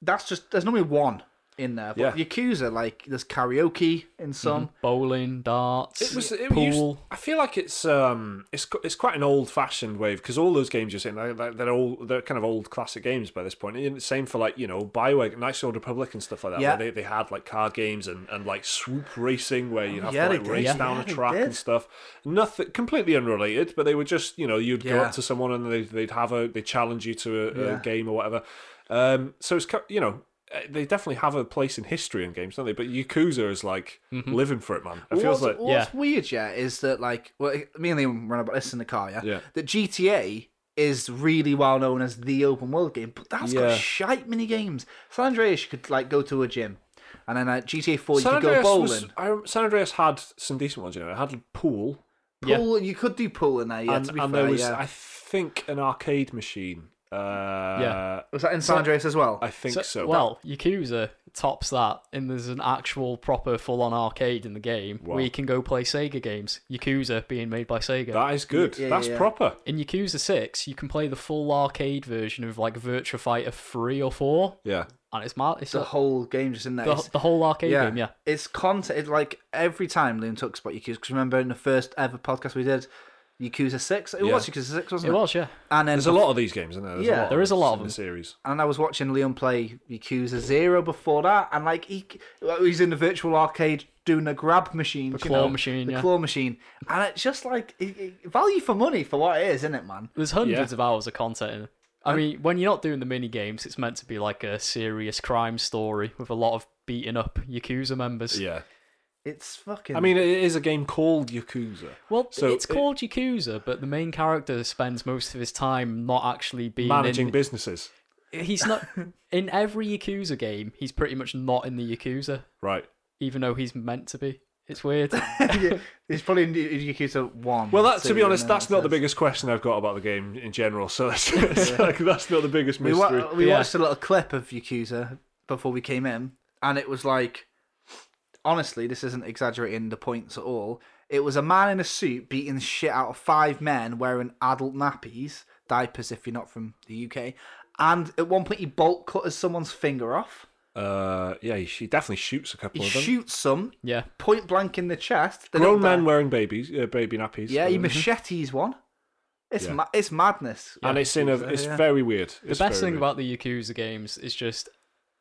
[SPEAKER 3] That's just there's normally one in there. But
[SPEAKER 1] Yeah.
[SPEAKER 3] Yakuza, like there's karaoke in some.
[SPEAKER 2] Bowling, darts,
[SPEAKER 1] It was it
[SPEAKER 2] pool.
[SPEAKER 1] used, I feel like it's um it's it's quite an old fashioned wave because all those games you're saying they're, they're they're all they're kind of old classic games by this point. And same for like you know Bioware, Knights of the Old Republic and stuff like that.
[SPEAKER 3] Yeah.
[SPEAKER 1] Where they, they had like card games and, and like swoop racing where you have
[SPEAKER 3] yeah,
[SPEAKER 1] to like race
[SPEAKER 3] Yeah.
[SPEAKER 1] down
[SPEAKER 3] Yeah,
[SPEAKER 1] a [LAUGHS] track and stuff. Nothing completely unrelated, but they were just you know you'd go up to someone and they they'd have a they challenge you to a, a game or whatever. Um, so it's you know. Uh, They definitely have a place in history in games, don't they? But Yakuza is like living for it, man. It feels like
[SPEAKER 3] what's weird, yeah, is that like well, me and Liam run about this in the car, yeah.
[SPEAKER 1] Yeah.
[SPEAKER 3] That GTA is really well known as the open world game, but that's
[SPEAKER 1] Yeah.
[SPEAKER 3] got shite mini games. San Andreas, you could like go to a gym, and then at GTA Four you
[SPEAKER 1] San
[SPEAKER 3] could go bowling.
[SPEAKER 1] was, I, San Andreas had some decent ones. You know, it had pool,
[SPEAKER 2] Yeah.
[SPEAKER 3] Pool, you could do pool in there, yeah.
[SPEAKER 1] and,
[SPEAKER 3] to be
[SPEAKER 1] and
[SPEAKER 3] fair,
[SPEAKER 1] there was,
[SPEAKER 3] yeah.
[SPEAKER 1] I think, an arcade machine. Uh,
[SPEAKER 2] Yeah.
[SPEAKER 3] Was that in San Andreas as well?
[SPEAKER 1] I think so.
[SPEAKER 2] Well, Yakuza tops that, and there's an actual proper full-on arcade in the game
[SPEAKER 1] Wow.
[SPEAKER 2] where you can go play Sega games. Yakuza being made by Sega.
[SPEAKER 1] that is good.
[SPEAKER 3] Yeah, yeah,
[SPEAKER 1] That's
[SPEAKER 3] yeah.
[SPEAKER 1] proper.
[SPEAKER 2] in Yakuza Six, you can play the full arcade version of like Virtua Fighter three or four,
[SPEAKER 1] Yeah.
[SPEAKER 2] and it's mad. It's
[SPEAKER 3] the
[SPEAKER 2] a-
[SPEAKER 3] whole game just in there.
[SPEAKER 2] the, the whole arcade game, yeah.
[SPEAKER 3] It's content. It's like every time Liam talks about Yakuza, because remember in the first ever podcast we did, Yakuza 6? It
[SPEAKER 1] Yeah.
[SPEAKER 3] was Yakuza 6, wasn't
[SPEAKER 2] It
[SPEAKER 3] it?
[SPEAKER 2] was, yeah.
[SPEAKER 3] And then
[SPEAKER 1] There's a lot of these games, isn't there? There's
[SPEAKER 3] Yeah.
[SPEAKER 1] lot
[SPEAKER 2] There is a lot
[SPEAKER 1] in
[SPEAKER 2] of
[SPEAKER 1] the series.
[SPEAKER 3] And I was watching Liam play Yakuza 0 before that, and like he, he's in the virtual arcade doing the grab machine.
[SPEAKER 2] The
[SPEAKER 3] you
[SPEAKER 2] claw
[SPEAKER 3] know,
[SPEAKER 2] machine,
[SPEAKER 3] The
[SPEAKER 2] yeah.
[SPEAKER 3] claw machine. And it's just like it, it- value for money for what it is, isn't it, man?
[SPEAKER 2] There's hundreds of hours of content in it. I mean, when you're not doing the mini games, it's meant to be like a serious crime story with a lot of beating up Yakuza members.
[SPEAKER 1] Yeah.
[SPEAKER 3] It's fucking.
[SPEAKER 1] I mean, it is a game called Yakuza.
[SPEAKER 2] Well,
[SPEAKER 1] So
[SPEAKER 2] it's
[SPEAKER 1] it-
[SPEAKER 2] called Yakuza, but the main character spends most of his time not actually being
[SPEAKER 1] Managing
[SPEAKER 2] in.
[SPEAKER 1] businesses.
[SPEAKER 2] He's not [LAUGHS] in every Yakuza game. He's pretty much not in the Yakuza,
[SPEAKER 1] Right.
[SPEAKER 2] even though he's meant to be. It's weird. [LAUGHS]
[SPEAKER 3] yeah, it's probably in Yakuza 1.
[SPEAKER 1] Well, that to be honest, that's
[SPEAKER 3] it
[SPEAKER 1] not the biggest question I've got about the game in general. So that's, [LAUGHS] it's like, that's not the biggest
[SPEAKER 3] We,
[SPEAKER 1] mystery.
[SPEAKER 3] wa- we
[SPEAKER 2] Yeah.
[SPEAKER 3] watched a little clip of Yakuza before we came in, and it was like, honestly, this isn't exaggerating the points at all. It was a man in a suit beating the shit out of five men wearing adult nappies, diapers if you're not from the UK, and at one point he bolt cutters someone's finger off.
[SPEAKER 1] Uh, yeah, he, he definitely shoots a couple
[SPEAKER 3] He
[SPEAKER 1] of them.
[SPEAKER 3] shoots some
[SPEAKER 2] yeah.
[SPEAKER 3] point blank in the chest. They
[SPEAKER 1] Grown
[SPEAKER 3] don't die.
[SPEAKER 1] men wearing babies, uh, baby nappies.
[SPEAKER 3] Yeah, he
[SPEAKER 1] Uh,
[SPEAKER 3] machetes one. It's
[SPEAKER 1] Yeah.
[SPEAKER 3] ma- it's madness.
[SPEAKER 1] and it's in a, it's
[SPEAKER 3] yeah.
[SPEAKER 1] very weird.
[SPEAKER 2] The best thing about the Yakuza games is just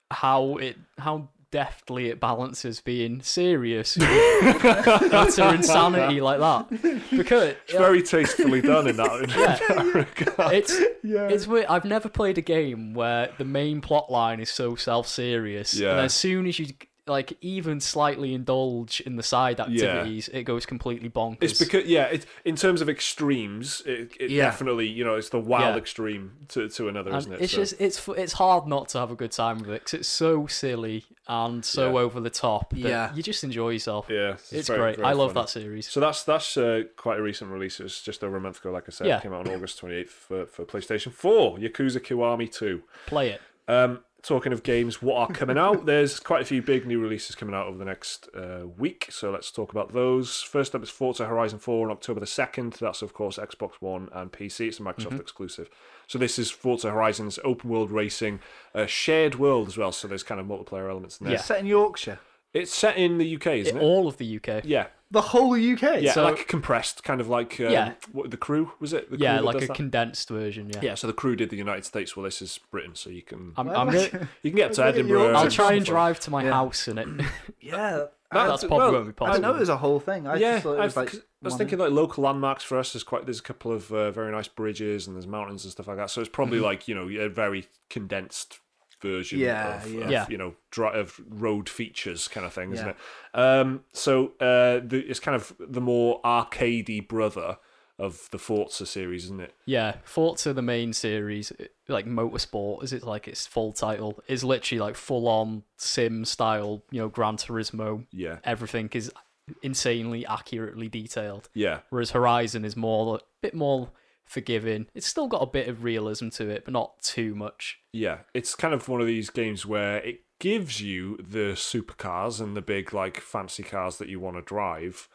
[SPEAKER 2] how it how deftly it balances being serious with [LAUGHS] utter insanity like that. Because
[SPEAKER 1] it's very tastefully done in that, in that regard.
[SPEAKER 2] it's it's weird. I've never played a game where the main plot line is so self serious,
[SPEAKER 1] Yeah.
[SPEAKER 2] and as soon as you like even slightly indulge in the side activities, it goes completely bonkers.
[SPEAKER 1] It's because yeah, it, in terms of extremes, it, it
[SPEAKER 3] Yeah.
[SPEAKER 1] definitely you know it's the wild
[SPEAKER 2] Yeah.
[SPEAKER 1] extreme to, to another,
[SPEAKER 2] And
[SPEAKER 1] isn't it?
[SPEAKER 2] It's
[SPEAKER 1] So-
[SPEAKER 2] just it's it's hard not to have a good time with it because it's so silly and so
[SPEAKER 1] Yeah.
[SPEAKER 2] over the top. That
[SPEAKER 3] Yeah.
[SPEAKER 2] you just enjoy yourself.
[SPEAKER 1] yeah,
[SPEAKER 2] it's
[SPEAKER 1] very-
[SPEAKER 2] great.
[SPEAKER 1] very
[SPEAKER 2] I love
[SPEAKER 1] funny.
[SPEAKER 2] that series.
[SPEAKER 1] So that's that's uh, quite a recent release. It was just over a month ago, like I said.
[SPEAKER 2] Yeah.
[SPEAKER 1] It came out on August 28th for, for PlayStation 4, Yakuza Kiwami 2.
[SPEAKER 2] Play it.
[SPEAKER 1] Um, talking of games, what are coming out? [LAUGHS] There's quite a few big new releases coming out over the next uh, week, so let's talk about those. First up is Forza Horizon 4 on October the 2nd. That's, of course, Xbox One and PC. It's a Microsoft
[SPEAKER 2] Mm-hmm.
[SPEAKER 1] exclusive. So this is Forza Horizon's open world racing, uh, shared world as well, so there's kind of multiplayer elements in there.
[SPEAKER 2] Yeah.
[SPEAKER 3] set in Yorkshire.
[SPEAKER 1] It's set in the UK, isn't it?
[SPEAKER 2] All of the UK.
[SPEAKER 1] Yeah.
[SPEAKER 3] The whole UK.
[SPEAKER 1] Yeah,
[SPEAKER 2] So-
[SPEAKER 1] like compressed, kind of like um,
[SPEAKER 2] Yeah.
[SPEAKER 1] what, the crew, was it? The
[SPEAKER 2] Yeah,
[SPEAKER 1] crew
[SPEAKER 2] like a
[SPEAKER 1] that?
[SPEAKER 2] condensed version. Yeah.
[SPEAKER 1] Yeah, so the crew did the United States. Well, this is Britain, so you can
[SPEAKER 2] I'm, I'm [LAUGHS]
[SPEAKER 3] like-
[SPEAKER 2] gonna,
[SPEAKER 1] you can get to [LAUGHS] Edinburgh.
[SPEAKER 2] I'll
[SPEAKER 1] and
[SPEAKER 2] try and drive to my
[SPEAKER 3] Yeah.
[SPEAKER 2] house in it. [LAUGHS]
[SPEAKER 3] Yeah.
[SPEAKER 2] That's
[SPEAKER 1] Uh,
[SPEAKER 2] probably
[SPEAKER 1] well,
[SPEAKER 2] won't be
[SPEAKER 3] I
[SPEAKER 2] possible.
[SPEAKER 3] didn't know it was a whole thing. I
[SPEAKER 1] yeah,
[SPEAKER 3] just thought it was
[SPEAKER 1] I've-
[SPEAKER 3] like.
[SPEAKER 1] 'cause I was thinking like local landmarks for us. There's quite there's a couple of uh, very nice bridges and there's mountains and stuff like that. So it's probably
[SPEAKER 2] Mm-hmm.
[SPEAKER 1] like you know a very condensed version
[SPEAKER 3] Yeah,
[SPEAKER 1] of,
[SPEAKER 3] yeah.
[SPEAKER 1] of
[SPEAKER 2] Yeah.
[SPEAKER 1] you know dri- of road features kind of thing, isn't it? Um, so uh, the, it's kind of the more arcadey brother of the Forza series, isn't it?
[SPEAKER 2] Yeah, Forza, the main series, like Motorsport, is it like its full title, is literally like full on sim style, you know, Gran Turismo.
[SPEAKER 1] Yeah,
[SPEAKER 2] Everything is insanely accurately detailed.
[SPEAKER 1] yeah,
[SPEAKER 2] Whereas Horizon is more, a bit more forgiving. It's still got a bit of realism to it, but not too much.
[SPEAKER 1] yeah. It's kind of one of these games where it gives you the supercars and the big like fancy cars that you want to drive.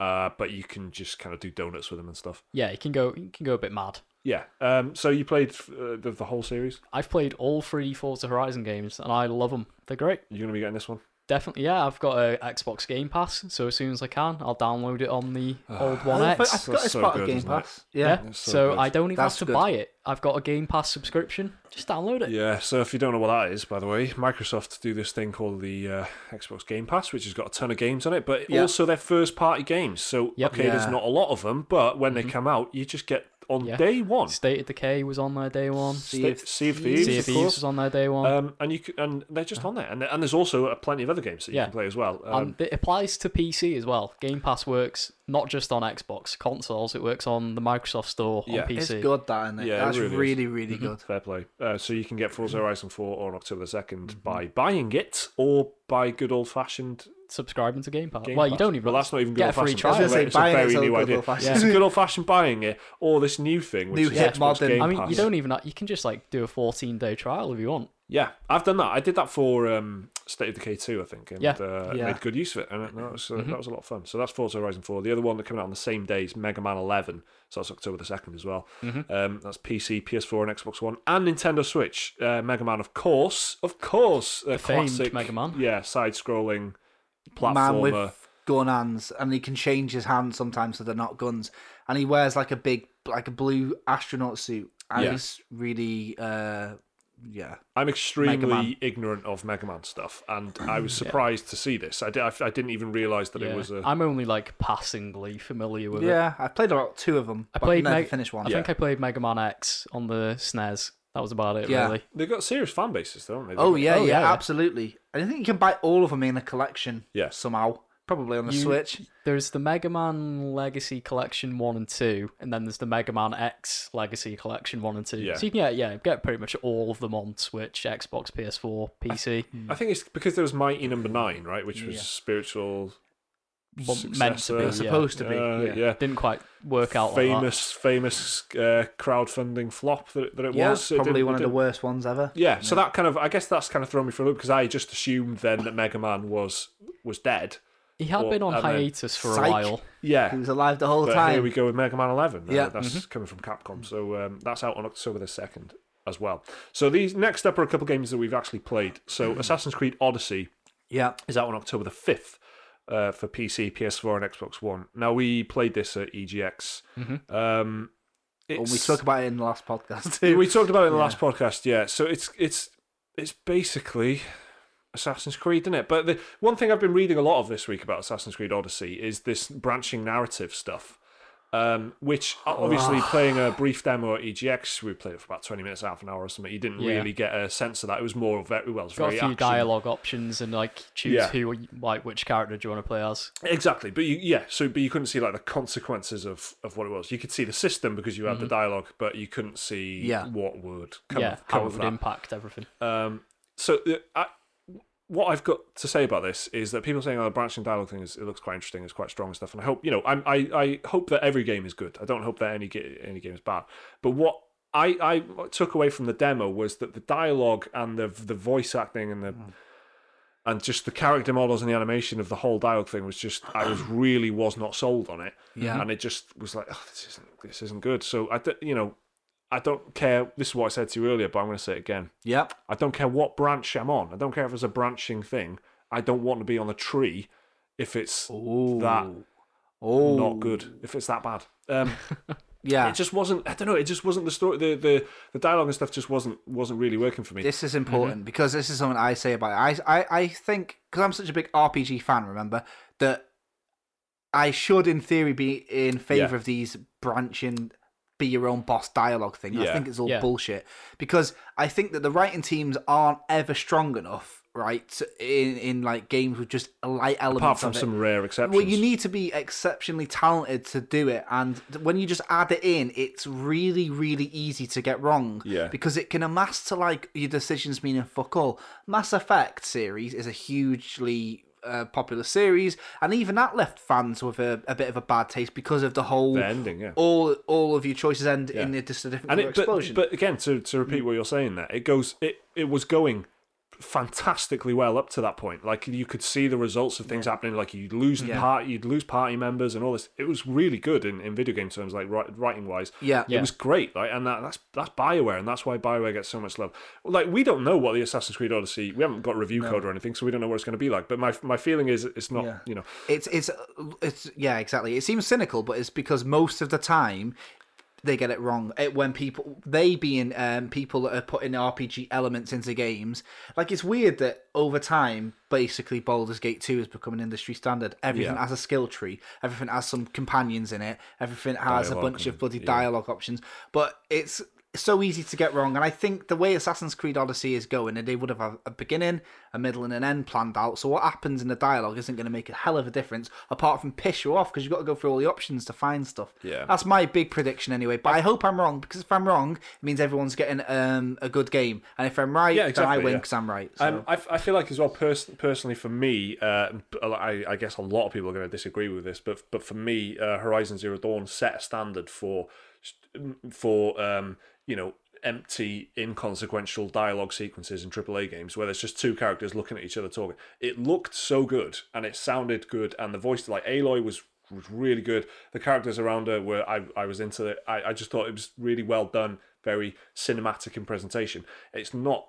[SPEAKER 1] uh, but you can just kind of do donuts with them and stuff.
[SPEAKER 2] Yeah, you can go you can go a bit mad.
[SPEAKER 1] Yeah. Um. So you played uh, the the whole series.
[SPEAKER 2] I've played all three Forza Horizon games and I love them. They're great.
[SPEAKER 1] You're gonna be getting this one.
[SPEAKER 2] Definitely, yeah. I've got a Xbox Game Pass, so as soon as I can, I'll download it on the old One
[SPEAKER 3] I, I
[SPEAKER 2] X.
[SPEAKER 3] forgot it's
[SPEAKER 1] so
[SPEAKER 3] part
[SPEAKER 1] good,
[SPEAKER 3] of Game
[SPEAKER 1] isn't it?
[SPEAKER 3] Pass.
[SPEAKER 2] Yeah,
[SPEAKER 3] Yeah.
[SPEAKER 1] So
[SPEAKER 2] so. I don't even
[SPEAKER 3] That's
[SPEAKER 2] have to
[SPEAKER 3] good.
[SPEAKER 2] buy it. I've got a Game Pass subscription. Just download it.
[SPEAKER 1] Yeah. So if you don't know what that is, by the way, Microsoft do this thing called the uh, Xbox Game Pass, which has got a ton of games on it, but
[SPEAKER 3] Yeah.
[SPEAKER 1] also their first party games. So
[SPEAKER 2] Yep.
[SPEAKER 1] okay, there's not a lot of them, but when they come out, you just get on
[SPEAKER 2] Yeah.
[SPEAKER 1] day one.
[SPEAKER 2] State of Decay was on there day one.
[SPEAKER 3] Sea of
[SPEAKER 1] Sea of
[SPEAKER 3] Thieves,
[SPEAKER 1] Thieves,
[SPEAKER 2] Sea of
[SPEAKER 1] of
[SPEAKER 2] Thieves
[SPEAKER 1] course.
[SPEAKER 2] was on there day one.
[SPEAKER 1] Um, and you c- and they're just on there, and and there's also uh, plenty of other games that you
[SPEAKER 2] Yeah.
[SPEAKER 1] can play as well. Um,
[SPEAKER 2] and it applies to PC as well. Game Pass works not just on Xbox consoles; it works on the Microsoft Store on
[SPEAKER 1] Yeah.
[SPEAKER 2] PC.
[SPEAKER 3] It's good that, isn't it?
[SPEAKER 1] Yeah, it really
[SPEAKER 3] really, really,
[SPEAKER 2] Mm-hmm.
[SPEAKER 3] good.
[SPEAKER 1] Fair play. Uh, so you can get Forza
[SPEAKER 3] Mm-hmm. [CLEARS THROAT]
[SPEAKER 1] Horizon 4 on October the 2nd by buying it or by good old fashioned
[SPEAKER 2] Subscribing to Game Pass.
[SPEAKER 1] Game
[SPEAKER 2] well, you don't even.
[SPEAKER 1] Well, that's not even good
[SPEAKER 2] get a
[SPEAKER 1] old
[SPEAKER 2] free
[SPEAKER 1] fashioned.
[SPEAKER 2] trial.
[SPEAKER 3] I was gonna
[SPEAKER 1] It's
[SPEAKER 3] say,
[SPEAKER 1] a very new
[SPEAKER 3] good
[SPEAKER 1] idea.
[SPEAKER 3] old-fashioned.
[SPEAKER 1] It's a good old fashioned buying it or this new thing, which
[SPEAKER 3] New
[SPEAKER 1] is
[SPEAKER 3] hip
[SPEAKER 1] Xbox
[SPEAKER 3] modern-
[SPEAKER 1] Game
[SPEAKER 2] I mean,
[SPEAKER 1] Pass.
[SPEAKER 2] you don't even. You can just like do a 14 day trial if you want.
[SPEAKER 1] Yeah, I've done that. I did that for um, State of Decay 2, I think, and
[SPEAKER 2] Yeah.
[SPEAKER 1] uh,
[SPEAKER 3] Yeah.
[SPEAKER 1] made good use of it, and that was, uh,
[SPEAKER 2] Mm-hmm.
[SPEAKER 1] that was a lot of fun. So that's Forza Horizon 4. The other one that coming out on the same day is Mega Man 11, so that's October the 2nd as well.
[SPEAKER 2] Mm-hmm.
[SPEAKER 1] Um, that's PC, PS4, and Xbox One, and Nintendo Switch. Uh, Mega Man, of course, of course, a
[SPEAKER 2] famed
[SPEAKER 1] classic
[SPEAKER 2] Mega Man.
[SPEAKER 1] Yeah, side-scrolling
[SPEAKER 3] Man
[SPEAKER 1] platformer.
[SPEAKER 3] with gun hands, and he can change his hands sometimes so they're not guns. And he wears like a big, like a blue astronaut suit, and
[SPEAKER 1] Yeah.
[SPEAKER 3] he's really, uh, yeah.
[SPEAKER 1] I'm extremely ignorant of Mega Man stuff, and [CLEARS THROAT] I was surprised to see this. I, did, I, I didn't even realize that
[SPEAKER 2] Yeah.
[SPEAKER 1] it was a.
[SPEAKER 2] I'm only like passingly familiar with it.
[SPEAKER 3] Yeah, I've played about two of them.
[SPEAKER 2] I
[SPEAKER 3] but
[SPEAKER 2] played
[SPEAKER 3] never
[SPEAKER 2] Meg-
[SPEAKER 3] finished one.
[SPEAKER 2] I think I played Mega Man X on the SNES. That was about it,
[SPEAKER 3] Yeah.
[SPEAKER 2] really.
[SPEAKER 1] They've got serious fan bases, don't they?
[SPEAKER 3] Oh yeah,
[SPEAKER 2] Oh,
[SPEAKER 3] yeah,
[SPEAKER 2] yeah.
[SPEAKER 3] absolutely. And I think you can buy all of them in a collection.
[SPEAKER 1] Yeah.
[SPEAKER 3] somehow, probably on the
[SPEAKER 2] You-
[SPEAKER 3] Switch.
[SPEAKER 2] There's the Mega Man Legacy Collection 1 and 2, and then there's the Mega Man X Legacy Collection 1 and 2.
[SPEAKER 1] Yeah.
[SPEAKER 2] So you can get, yeah, get pretty much all of them on Switch, Xbox, PS4, PC.
[SPEAKER 1] I think it's because there was Mighty Number Nine, right, which was
[SPEAKER 3] Yeah.
[SPEAKER 1] spiritual.
[SPEAKER 2] Meant to be, yeah.
[SPEAKER 3] Supposed to be.
[SPEAKER 1] Uh,
[SPEAKER 3] yeah.
[SPEAKER 1] yeah.
[SPEAKER 2] Didn't quite work out
[SPEAKER 1] famous, famous uh, crowdfunding flop that, that it
[SPEAKER 3] Yeah,
[SPEAKER 1] was. It
[SPEAKER 3] probably
[SPEAKER 1] didn't-
[SPEAKER 3] one of the worst ones ever.
[SPEAKER 1] Yeah, so that kind of, I guess that's kind of thrown me for a loop because I just assumed then that Mega Man was was dead.
[SPEAKER 2] He had been on hiatus for a while.
[SPEAKER 1] Yeah,
[SPEAKER 3] He was alive the whole
[SPEAKER 1] but
[SPEAKER 3] time.
[SPEAKER 1] here we go with Mega Man 11. Uh,
[SPEAKER 3] Yeah.
[SPEAKER 1] that's coming from Capcom, so um, that's out on October the second as well. So these next up are a couple games that we've actually played. So Assassin's Creed Odyssey
[SPEAKER 3] Yeah,
[SPEAKER 1] is out on October the 5th uh, for PC, PS4, and Xbox One. Now, we played this at EGX.
[SPEAKER 2] Mm-hmm.
[SPEAKER 1] Um,
[SPEAKER 3] well, we spoke about it in the last podcast [LAUGHS] too.
[SPEAKER 1] we talked about it in the last podcast, yeah. So it's it's it's basically Assassin's Creed, isn't it? But the one thing I've been reading a lot of this week about Assassin's Creed Odyssey is this branching narrative stuff. Um, which obviously playing a brief demo at EGX, we played it for about twenty minutes, half an hour or something. You didn't
[SPEAKER 2] Yeah.
[SPEAKER 1] really get a sense of that. It was more very well, it was
[SPEAKER 2] Got a few
[SPEAKER 1] action.
[SPEAKER 2] dialogue options and like choose
[SPEAKER 1] Yeah.
[SPEAKER 2] who, like which character do you want to play as.
[SPEAKER 1] Exactly, but you, yeah, so but you couldn't see like the consequences of, of what it was. You could see the system because you had the dialogue, but you couldn't see
[SPEAKER 3] Yeah.
[SPEAKER 1] what would come,
[SPEAKER 2] yeah,
[SPEAKER 1] come
[SPEAKER 2] how it would
[SPEAKER 1] that.
[SPEAKER 2] impact everything.
[SPEAKER 1] Um, so uh, I, what I've got to say about this is that people saying, "Oh, the branching dialogue thing is it looks quite interesting, it's quite strong and stuff." And I hope you know, I'm, I I hope that every game is good. I don't hope that any any game is bad. But what I I took away from the demo was that the dialogue and the the voice acting and the hmm. and just the character models and the animation of the whole dialogue thing was just I was really was not sold on it.
[SPEAKER 3] Yeah.
[SPEAKER 1] and it just was like, oh, this isn't this isn't good. So I you know. I don't care. This is what I said to you earlier, but I'm going to say it again.
[SPEAKER 3] yeah,
[SPEAKER 1] I don't care what branch I'm on. I don't care if it's a branching thing. I don't want to be on a tree if it's that
[SPEAKER 3] oh,
[SPEAKER 1] not good. If it's that bad. Um, [LAUGHS]
[SPEAKER 3] Yeah,
[SPEAKER 1] it just wasn't. I don't know. It just wasn't the story. The, the the dialogue and stuff just wasn't wasn't really working for me.
[SPEAKER 3] This is important because this is something I say about it. I I, I think because I'm such a big RPG fan, remember that I should, in theory, be in favor
[SPEAKER 1] Yeah.
[SPEAKER 3] of these branching, be your own boss dialogue thing. I think it's all
[SPEAKER 2] Yeah.
[SPEAKER 3] bullshit because I think that the writing teams aren't ever strong enough, right? In in like games with just light elements
[SPEAKER 1] Apart from
[SPEAKER 3] of it.
[SPEAKER 1] some rare exceptions.
[SPEAKER 3] Well, you need to be exceptionally talented to do it, and when you just add it in, it's really, really easy to get wrong.
[SPEAKER 1] Yeah.
[SPEAKER 3] Because it can amass to like your decisions meaning fuck all. Mass Effect series is a hugely uh, popular series, and even that left fans with a, a bit of a bad taste because of the whole
[SPEAKER 1] the ending, yeah.
[SPEAKER 3] all all of your choices end
[SPEAKER 1] Yeah.
[SPEAKER 3] in a- just a different
[SPEAKER 1] it, but,
[SPEAKER 3] explosion.
[SPEAKER 1] but again, to, to repeat what you're saying there, it goes. It it was going fantastically well up to that point. Like you could see the results of things happening. Like you'd lose
[SPEAKER 3] Yeah.
[SPEAKER 1] part, you'd lose party members and all this. It was really good in, in video game terms, like writing wise.
[SPEAKER 3] Yeah.
[SPEAKER 1] It was great, like, and that, that's that's Bioware, and that's why Bioware gets so much love. Like, we don't know what the Assassin's Creed Odyssey. We haven't got review code or anything, so we don't know what it's going to be like. But my my feeling is it's not.
[SPEAKER 3] Yeah.
[SPEAKER 1] You know,
[SPEAKER 3] It's it's it's yeah, exactly. It seems cynical, but it's because most of the time they get it wrong. It, when people they being um, people that are putting RPG elements into games, like it's weird that over time, basically Baldur's Gate two has become an industry standard. Everything
[SPEAKER 1] Yeah.
[SPEAKER 3] has a skill tree. Everything has some companions in it. Everything has
[SPEAKER 1] Dialogue
[SPEAKER 3] a bunch of
[SPEAKER 1] and-
[SPEAKER 3] bloody
[SPEAKER 1] yeah.
[SPEAKER 3] dialogue options. But it's so easy to get wrong. And I think the way Assassin's Creed Odyssey is going, and they would have a, beginning, a middle, and an end planned out. So what happens in the dialogue isn't going to make a hell of a difference, apart from piss you off because you've got to go through all the options to find stuff.
[SPEAKER 1] Yeah.
[SPEAKER 3] that's my big prediction anyway. But I hope I'm wrong because if I'm wrong, it means everyone's getting um, a good game, and if I'm right,
[SPEAKER 1] Yeah,
[SPEAKER 3] then I
[SPEAKER 1] exactly,
[SPEAKER 3] win
[SPEAKER 1] yeah.
[SPEAKER 3] because I'm right. So.
[SPEAKER 1] Um, I, I feel like as well, pers- personally for me, uh, I, I guess a lot of people are going to disagree with this, but but for me, uh, Horizon Zero Dawn set a standard for for um, you know empty, inconsequential dialogue sequences in AAA games where there's just two characters looking at each other talking. It looked so good and it sounded good, and the voice like Aloy was was really good. The characters around her were I, I was into it. I, I just thought it was really well done, very cinematic in presentation. It's not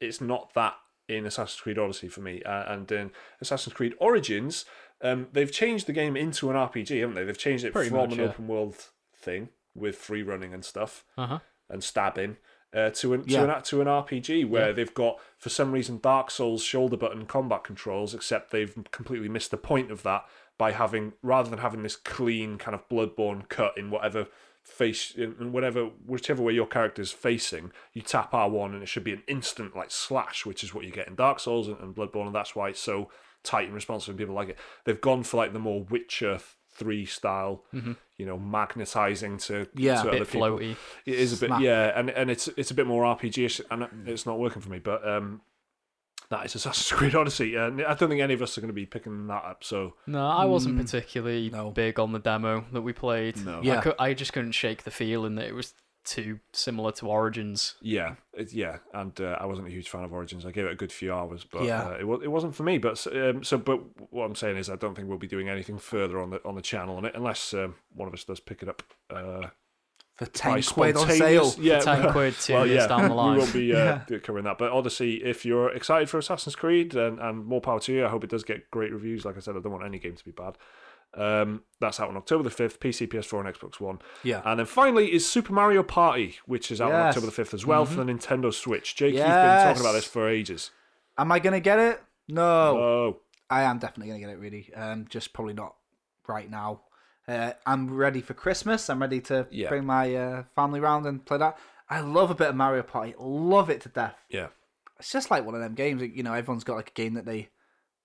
[SPEAKER 1] it's not that in Assassin's Creed Odyssey for me. Uh, and in Assassin's Creed Origins, um, they've changed the game into an RPG, haven't they? They've changed it
[SPEAKER 2] Pretty
[SPEAKER 1] from
[SPEAKER 2] much,
[SPEAKER 1] an
[SPEAKER 2] yeah.
[SPEAKER 1] open world thing with free running and stuff
[SPEAKER 2] Uh huh.
[SPEAKER 1] And stabbing. Uh, to an
[SPEAKER 3] Yeah.
[SPEAKER 1] to an to an RPG where they've got for some reason Dark Souls shoulder button combat controls, except they've completely missed the point of that by having rather than having this clean kind of bloodborne cut in whatever face in whatever whichever way your character's facing, you tap R one and it should be an instant like slash, which is what you get in Dark Souls and, and Bloodborne, and that's why it's so tight and responsive and people like it. They've gone for like the more Witcher three style, you know, magnetizing to
[SPEAKER 3] Yeah.
[SPEAKER 1] to
[SPEAKER 2] Bit
[SPEAKER 1] other people.
[SPEAKER 2] floaty.
[SPEAKER 1] It is a bit,
[SPEAKER 3] Snap.
[SPEAKER 1] yeah, and and it's it's a bit more RPG-ish, and it's not working for me. But um, that is Assassin's Creed Odyssey, and I don't think any of us are going to be picking that up. So
[SPEAKER 2] No, I wasn't particularly
[SPEAKER 3] no.
[SPEAKER 2] big on the demo that we played.
[SPEAKER 1] No.
[SPEAKER 3] Yeah.
[SPEAKER 2] I, cou- I just couldn't shake the feeling that it was too similar to Origins.
[SPEAKER 1] yeah, it, yeah, and uh, I wasn't a huge fan of Origins. I gave it a good few hours, but
[SPEAKER 3] Yeah.
[SPEAKER 1] uh, it was it wasn't for me. But um, so, but what I'm saying is, I don't think we'll be doing anything further on the on the channel on it unless um, one of us does pick it up. Uh,
[SPEAKER 3] for ten quid on sale.
[SPEAKER 1] Yeah,
[SPEAKER 2] For 10 quid [LAUGHS] two
[SPEAKER 1] well,
[SPEAKER 2] years
[SPEAKER 1] yeah,
[SPEAKER 2] down the line.
[SPEAKER 1] we won't be uh,
[SPEAKER 3] Yeah.
[SPEAKER 1] covering that. But Odyssey, if you're excited for Assassin's Creed, and, and more power to you. I hope it does get great reviews. Like I said, I don't want any game to be bad. Um, that's out on October the 5th, PC, PS4, and Xbox One.
[SPEAKER 3] Yeah.
[SPEAKER 1] And then finally is Super Mario Party, which is out on October the 5th as well for the Nintendo Switch. Jake, you've been talking about this for ages.
[SPEAKER 3] Am I gonna get it? No.
[SPEAKER 1] Oh,
[SPEAKER 3] I am definitely gonna get it. Really, um, just probably not right now. Uh, I'm ready for Christmas. I'm ready to
[SPEAKER 1] Yeah.
[SPEAKER 3] bring my uh, family round and play that. I love a bit of Mario Party. Love it to death.
[SPEAKER 1] yeah.
[SPEAKER 3] It's just like one of them games. You know, everyone's got like a game that they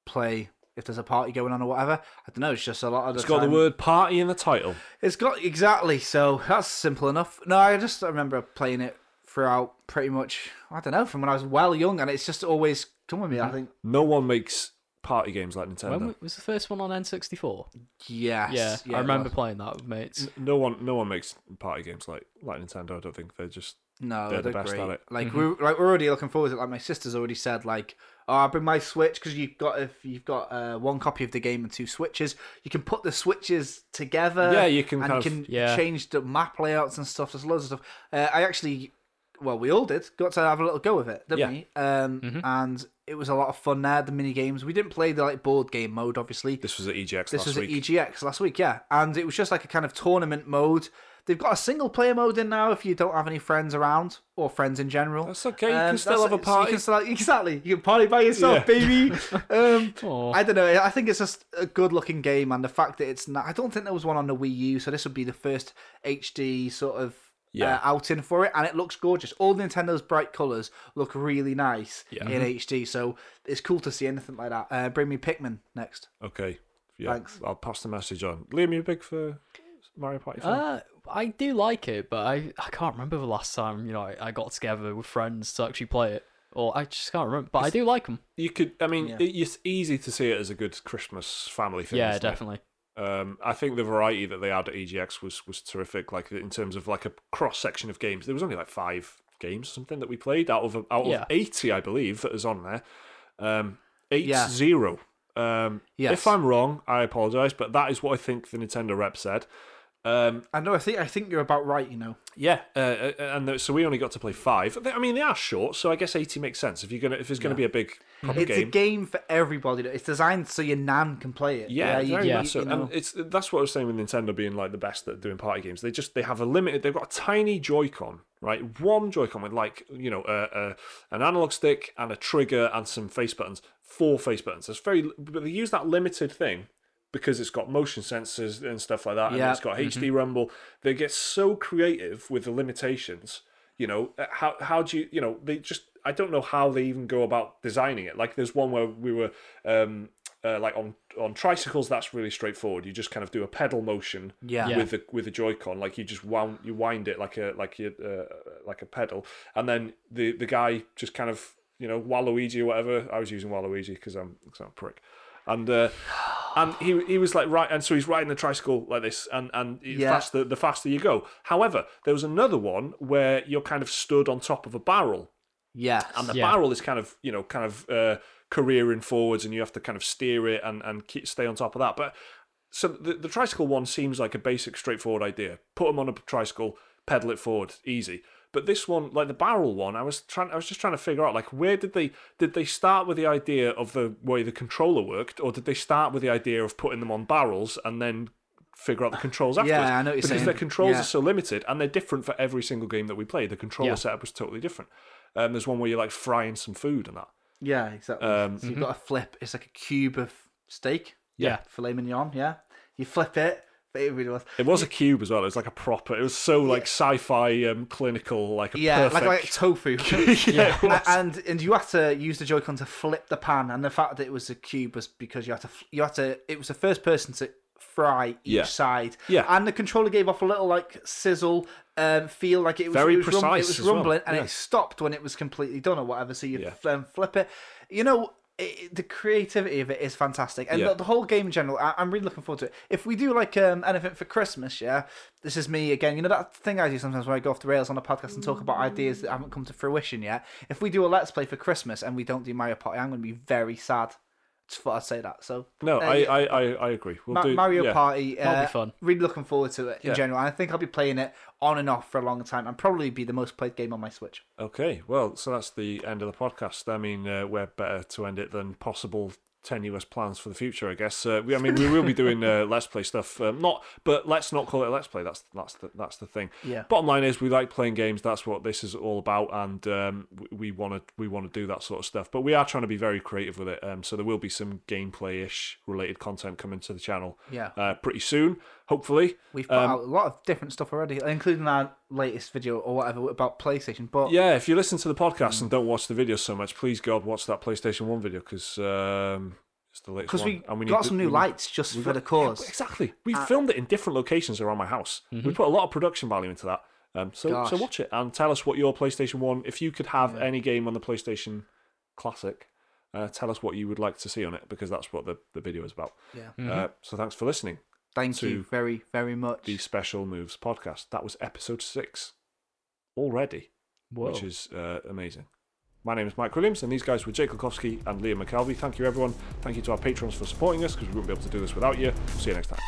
[SPEAKER 3] play if there's a party going on or whatever. I don't know. It's just a lot of the
[SPEAKER 1] It's got the word party in the title.
[SPEAKER 3] It's got exactly. So that's simple enough. No, I just remember playing it throughout pretty much. I don't know from when I was well young, and it's just always come with me. I mm-hmm. think.
[SPEAKER 1] No one makes party games like Nintendo.
[SPEAKER 2] When was the first one on N64?
[SPEAKER 3] Yes.
[SPEAKER 2] Yeah, I remember playing that with mates.
[SPEAKER 1] no one, no one makes party games like like Nintendo. I don't think they're just
[SPEAKER 3] No,
[SPEAKER 1] They're
[SPEAKER 3] they're,
[SPEAKER 1] the best
[SPEAKER 3] great.
[SPEAKER 1] at it.
[SPEAKER 3] Like
[SPEAKER 2] Mm-hmm.
[SPEAKER 3] we're like we're already looking forward to it. Like my sister's already said, like, oh, I'll bring my Switch because you've got if you've got uh, one copy of the game and two switches, you can put the switches together.
[SPEAKER 1] Yeah, you can
[SPEAKER 3] and
[SPEAKER 1] kind
[SPEAKER 3] you
[SPEAKER 1] of-
[SPEAKER 3] can
[SPEAKER 2] Yeah.
[SPEAKER 3] change the map layouts and stuff. There's loads of stuff. Uh, I actually, well, we all did got to have a little go with it, didn't
[SPEAKER 1] Yeah.
[SPEAKER 3] we? Um,
[SPEAKER 2] Mm-hmm.
[SPEAKER 3] and it was a lot of fun there. The mini games. We didn't play the like board game mode, obviously.
[SPEAKER 1] This was at EGX
[SPEAKER 3] This
[SPEAKER 1] last
[SPEAKER 3] was
[SPEAKER 1] week.
[SPEAKER 3] at EGX last week, yeah, and it was just like a kind of tournament mode. They've got a single player mode in now if you don't have any friends around or friends in general.
[SPEAKER 1] That's okay, you can still have a
[SPEAKER 3] you
[SPEAKER 1] party.
[SPEAKER 3] can still- exactly, you can party by yourself,
[SPEAKER 1] Yeah.
[SPEAKER 3] baby. [LAUGHS] um, I don't know. I think it's just a good looking game, and the fact that it's not. I don't think there was one on the Wii U, so this would be the first HD sort of.
[SPEAKER 1] Yeah.
[SPEAKER 3] Uh, outing for it and it looks gorgeous all nintendo's bright colors look really nice
[SPEAKER 1] Yeah.
[SPEAKER 3] in hd so it's cool to see anything like that uh, bring me pikmin next
[SPEAKER 1] Okay. Yeah.
[SPEAKER 3] Thanks.
[SPEAKER 1] I'll pass the message on. Liam, you big for Mario Party? fan?
[SPEAKER 2] Uh, I do like it, but I, I can't remember the last time you know I, I got together with friends to actually play it, or I just can't remember. But I do like them.
[SPEAKER 1] you could. I mean,
[SPEAKER 3] Yeah.
[SPEAKER 1] it, it's easy to see it as a good Christmas family thing.
[SPEAKER 2] Yeah,
[SPEAKER 1] isn't it?
[SPEAKER 2] definitely.
[SPEAKER 1] Um, I think the variety that they had at EGX was was terrific. Like in terms of like a cross section of games, there was only like five games or something that we played out of out
[SPEAKER 2] Yeah.
[SPEAKER 1] of eighty, I believe, that is on there. Um, eight
[SPEAKER 3] Yeah.
[SPEAKER 1] zero. Um,
[SPEAKER 3] Yes.
[SPEAKER 1] If I'm wrong, I apologize, but that is what I think the Nintendo rep said. Um,
[SPEAKER 3] I know. I think I think you're about right. You know.
[SPEAKER 1] yeah, uh, uh, and so we only got to play five. I mean, they are short, so I guess eighty makes sense. If you're gonna, if it's gonna be a big proper
[SPEAKER 3] It's
[SPEAKER 1] game,
[SPEAKER 3] a game for everybody. It's designed so your nan can play it.
[SPEAKER 1] Yeah,
[SPEAKER 2] yeah.
[SPEAKER 1] so.
[SPEAKER 3] you know.
[SPEAKER 1] And it's that's what I was saying with Nintendo being like the best at doing party games. They just they have a limited. They've got a tiny Joy-Con, right? One Joy-Con with like you know a, a an analog stick and a trigger and some face buttons. Four face buttons. It's very, but they use that limited thing because it's got motion sensors and stuff like that, and it's got HD rumble. They get so creative with the limitations. You know uh, how how do you you know they just I don't know how they even go about designing it. Like there's one where we were um uh, like on on tricycles that's really straightforward. You just kind of do a pedal motion
[SPEAKER 3] Yeah.
[SPEAKER 2] Yeah.
[SPEAKER 1] with the with the Joy-Con. Like you just wound you wind it like a like you uh, like a pedal, and then the the guy just kind of you know Waluigi or whatever. I was using Waluigi because I'm because I'm a prick. And uh, and he he was like right, and so he's riding the tricycle like this, and and the
[SPEAKER 3] Yeah.
[SPEAKER 1] faster the faster you go. However, there was another one where you're kind of stood on top of a barrel,
[SPEAKER 3] yeah,
[SPEAKER 1] and the
[SPEAKER 2] Yeah.
[SPEAKER 1] barrel is kind of you know kind of uh, careering forwards, and you have to kind of steer it and and keep, stay on top of that. But so the, the tricycle one seems like a basic, straightforward idea. Put them on a tricycle, pedal it forward, easy. But this one, like the barrel one, I was trying. I was just trying to figure out, like, where did they did they start with the idea of the way the controller worked, or did they start with the idea of putting them on barrels and then figure out the controls afterwards. Yeah.
[SPEAKER 3] I know
[SPEAKER 1] because
[SPEAKER 3] saying.
[SPEAKER 1] their controls
[SPEAKER 3] Yeah.
[SPEAKER 1] are so limited and they're different for every single game that we play. The controller
[SPEAKER 2] Yeah.
[SPEAKER 1] setup was totally different. Um, there's one where you're like frying some food and that.
[SPEAKER 3] Yeah, exactly.
[SPEAKER 1] Um,
[SPEAKER 3] so you've got a flip. It's like a cube of steak.
[SPEAKER 2] Yeah.
[SPEAKER 3] Filet mignon. Yeah. You flip it. It was.
[SPEAKER 1] It was a cube as well. It was like a proper. It was so like sci-fi, um, clinical, like a
[SPEAKER 3] Yeah,
[SPEAKER 1] perfect.
[SPEAKER 3] like like tofu. [LAUGHS] [LAUGHS]
[SPEAKER 1] yeah,
[SPEAKER 3] and and you had to use the Joy-Con to flip the pan, and the fact that it was a cube was because you had to you had to. It was the first person to fry each
[SPEAKER 1] Yeah.
[SPEAKER 3] side.
[SPEAKER 1] Yeah.
[SPEAKER 3] and the controller gave off a little like sizzle. Um, feel like it was
[SPEAKER 1] Very
[SPEAKER 3] it was rum-
[SPEAKER 1] precise
[SPEAKER 3] it was
[SPEAKER 1] as well,
[SPEAKER 3] rumbling, and it stopped when it was completely done or whatever. So you
[SPEAKER 1] Yeah.
[SPEAKER 3] um, flip it. You know, it, the creativity of it is fantastic, and
[SPEAKER 1] Yeah.
[SPEAKER 3] the, the whole game in general. I, I'm really looking forward to it. If we do like um, anything for Christmas, yeah, this is me again. You know that thing I do sometimes where I go off the rails on a podcast and talk about ideas that haven't come to fruition yet. If we do a let's play for Christmas and we don't do Mario Party, I'm going to be very sad. Just thought I'd say that. So
[SPEAKER 1] no,
[SPEAKER 3] uh,
[SPEAKER 1] I,
[SPEAKER 3] yeah.
[SPEAKER 1] I, I, I agree. We'll
[SPEAKER 3] Ma-
[SPEAKER 1] do
[SPEAKER 3] Mario
[SPEAKER 1] yeah.
[SPEAKER 3] Party. Uh,
[SPEAKER 2] That'll be fun.
[SPEAKER 3] Really looking forward to it in
[SPEAKER 1] Yeah.
[SPEAKER 3] general. And I think I'll be playing it on and off for a long time and probably be the most played game on my Switch.
[SPEAKER 1] Okay, well, so that's the end of the podcast. I mean, uh, we're better to end it than possible tenuous plans for the future, I guess. Uh, we, I mean, we will be doing uh, let's play stuff. Um, not, but let's not call it a let's play. That's that's the that's the thing.
[SPEAKER 3] Yeah.
[SPEAKER 1] Bottom line is, we like playing games. That's what this is all about, and um, we want to we want to do that sort of stuff. But we are trying to be very creative with it. Um, so there will be some gameplay-ish related content coming to the channel.
[SPEAKER 3] Yeah.
[SPEAKER 1] Uh, pretty soon, hopefully.
[SPEAKER 3] We've put out a lot of different stuff already, including our latest video or whatever about PlayStation. But
[SPEAKER 1] Yeah, if you listen to the podcast
[SPEAKER 3] Mm.
[SPEAKER 1] and don't watch the video so much, please God watch that PlayStation One video because um, it's the latest
[SPEAKER 3] because
[SPEAKER 1] one.
[SPEAKER 3] we,
[SPEAKER 1] and
[SPEAKER 3] got
[SPEAKER 1] need
[SPEAKER 3] some
[SPEAKER 1] to-
[SPEAKER 3] new
[SPEAKER 1] we
[SPEAKER 3] lights just for
[SPEAKER 1] got-
[SPEAKER 3] the cause.
[SPEAKER 1] Yeah, exactly. We
[SPEAKER 3] Uh,
[SPEAKER 1] filmed it in different locations around my house. We put a lot of production value into that. Um, so so
[SPEAKER 3] Mm-hmm.
[SPEAKER 1] Watch it and tell us what your PlayStation One. If you could have any game on the PlayStation Classic, uh, tell us what you would like to see on it because that's what the, the video is about.
[SPEAKER 3] Yeah.
[SPEAKER 1] Uh, so thanks for listening.
[SPEAKER 3] Thank
[SPEAKER 1] to
[SPEAKER 3] you very, very much.
[SPEAKER 1] The Special Moves podcast. That was episode six already.
[SPEAKER 2] Whoa.
[SPEAKER 1] which is uh, amazing. My name is Mike Williams, and these guys were Jake Kulkowski and Liam McKelvey. Thank you, everyone. Thank you to our patrons for supporting us because we wouldn't be able to do this without you. See you next time.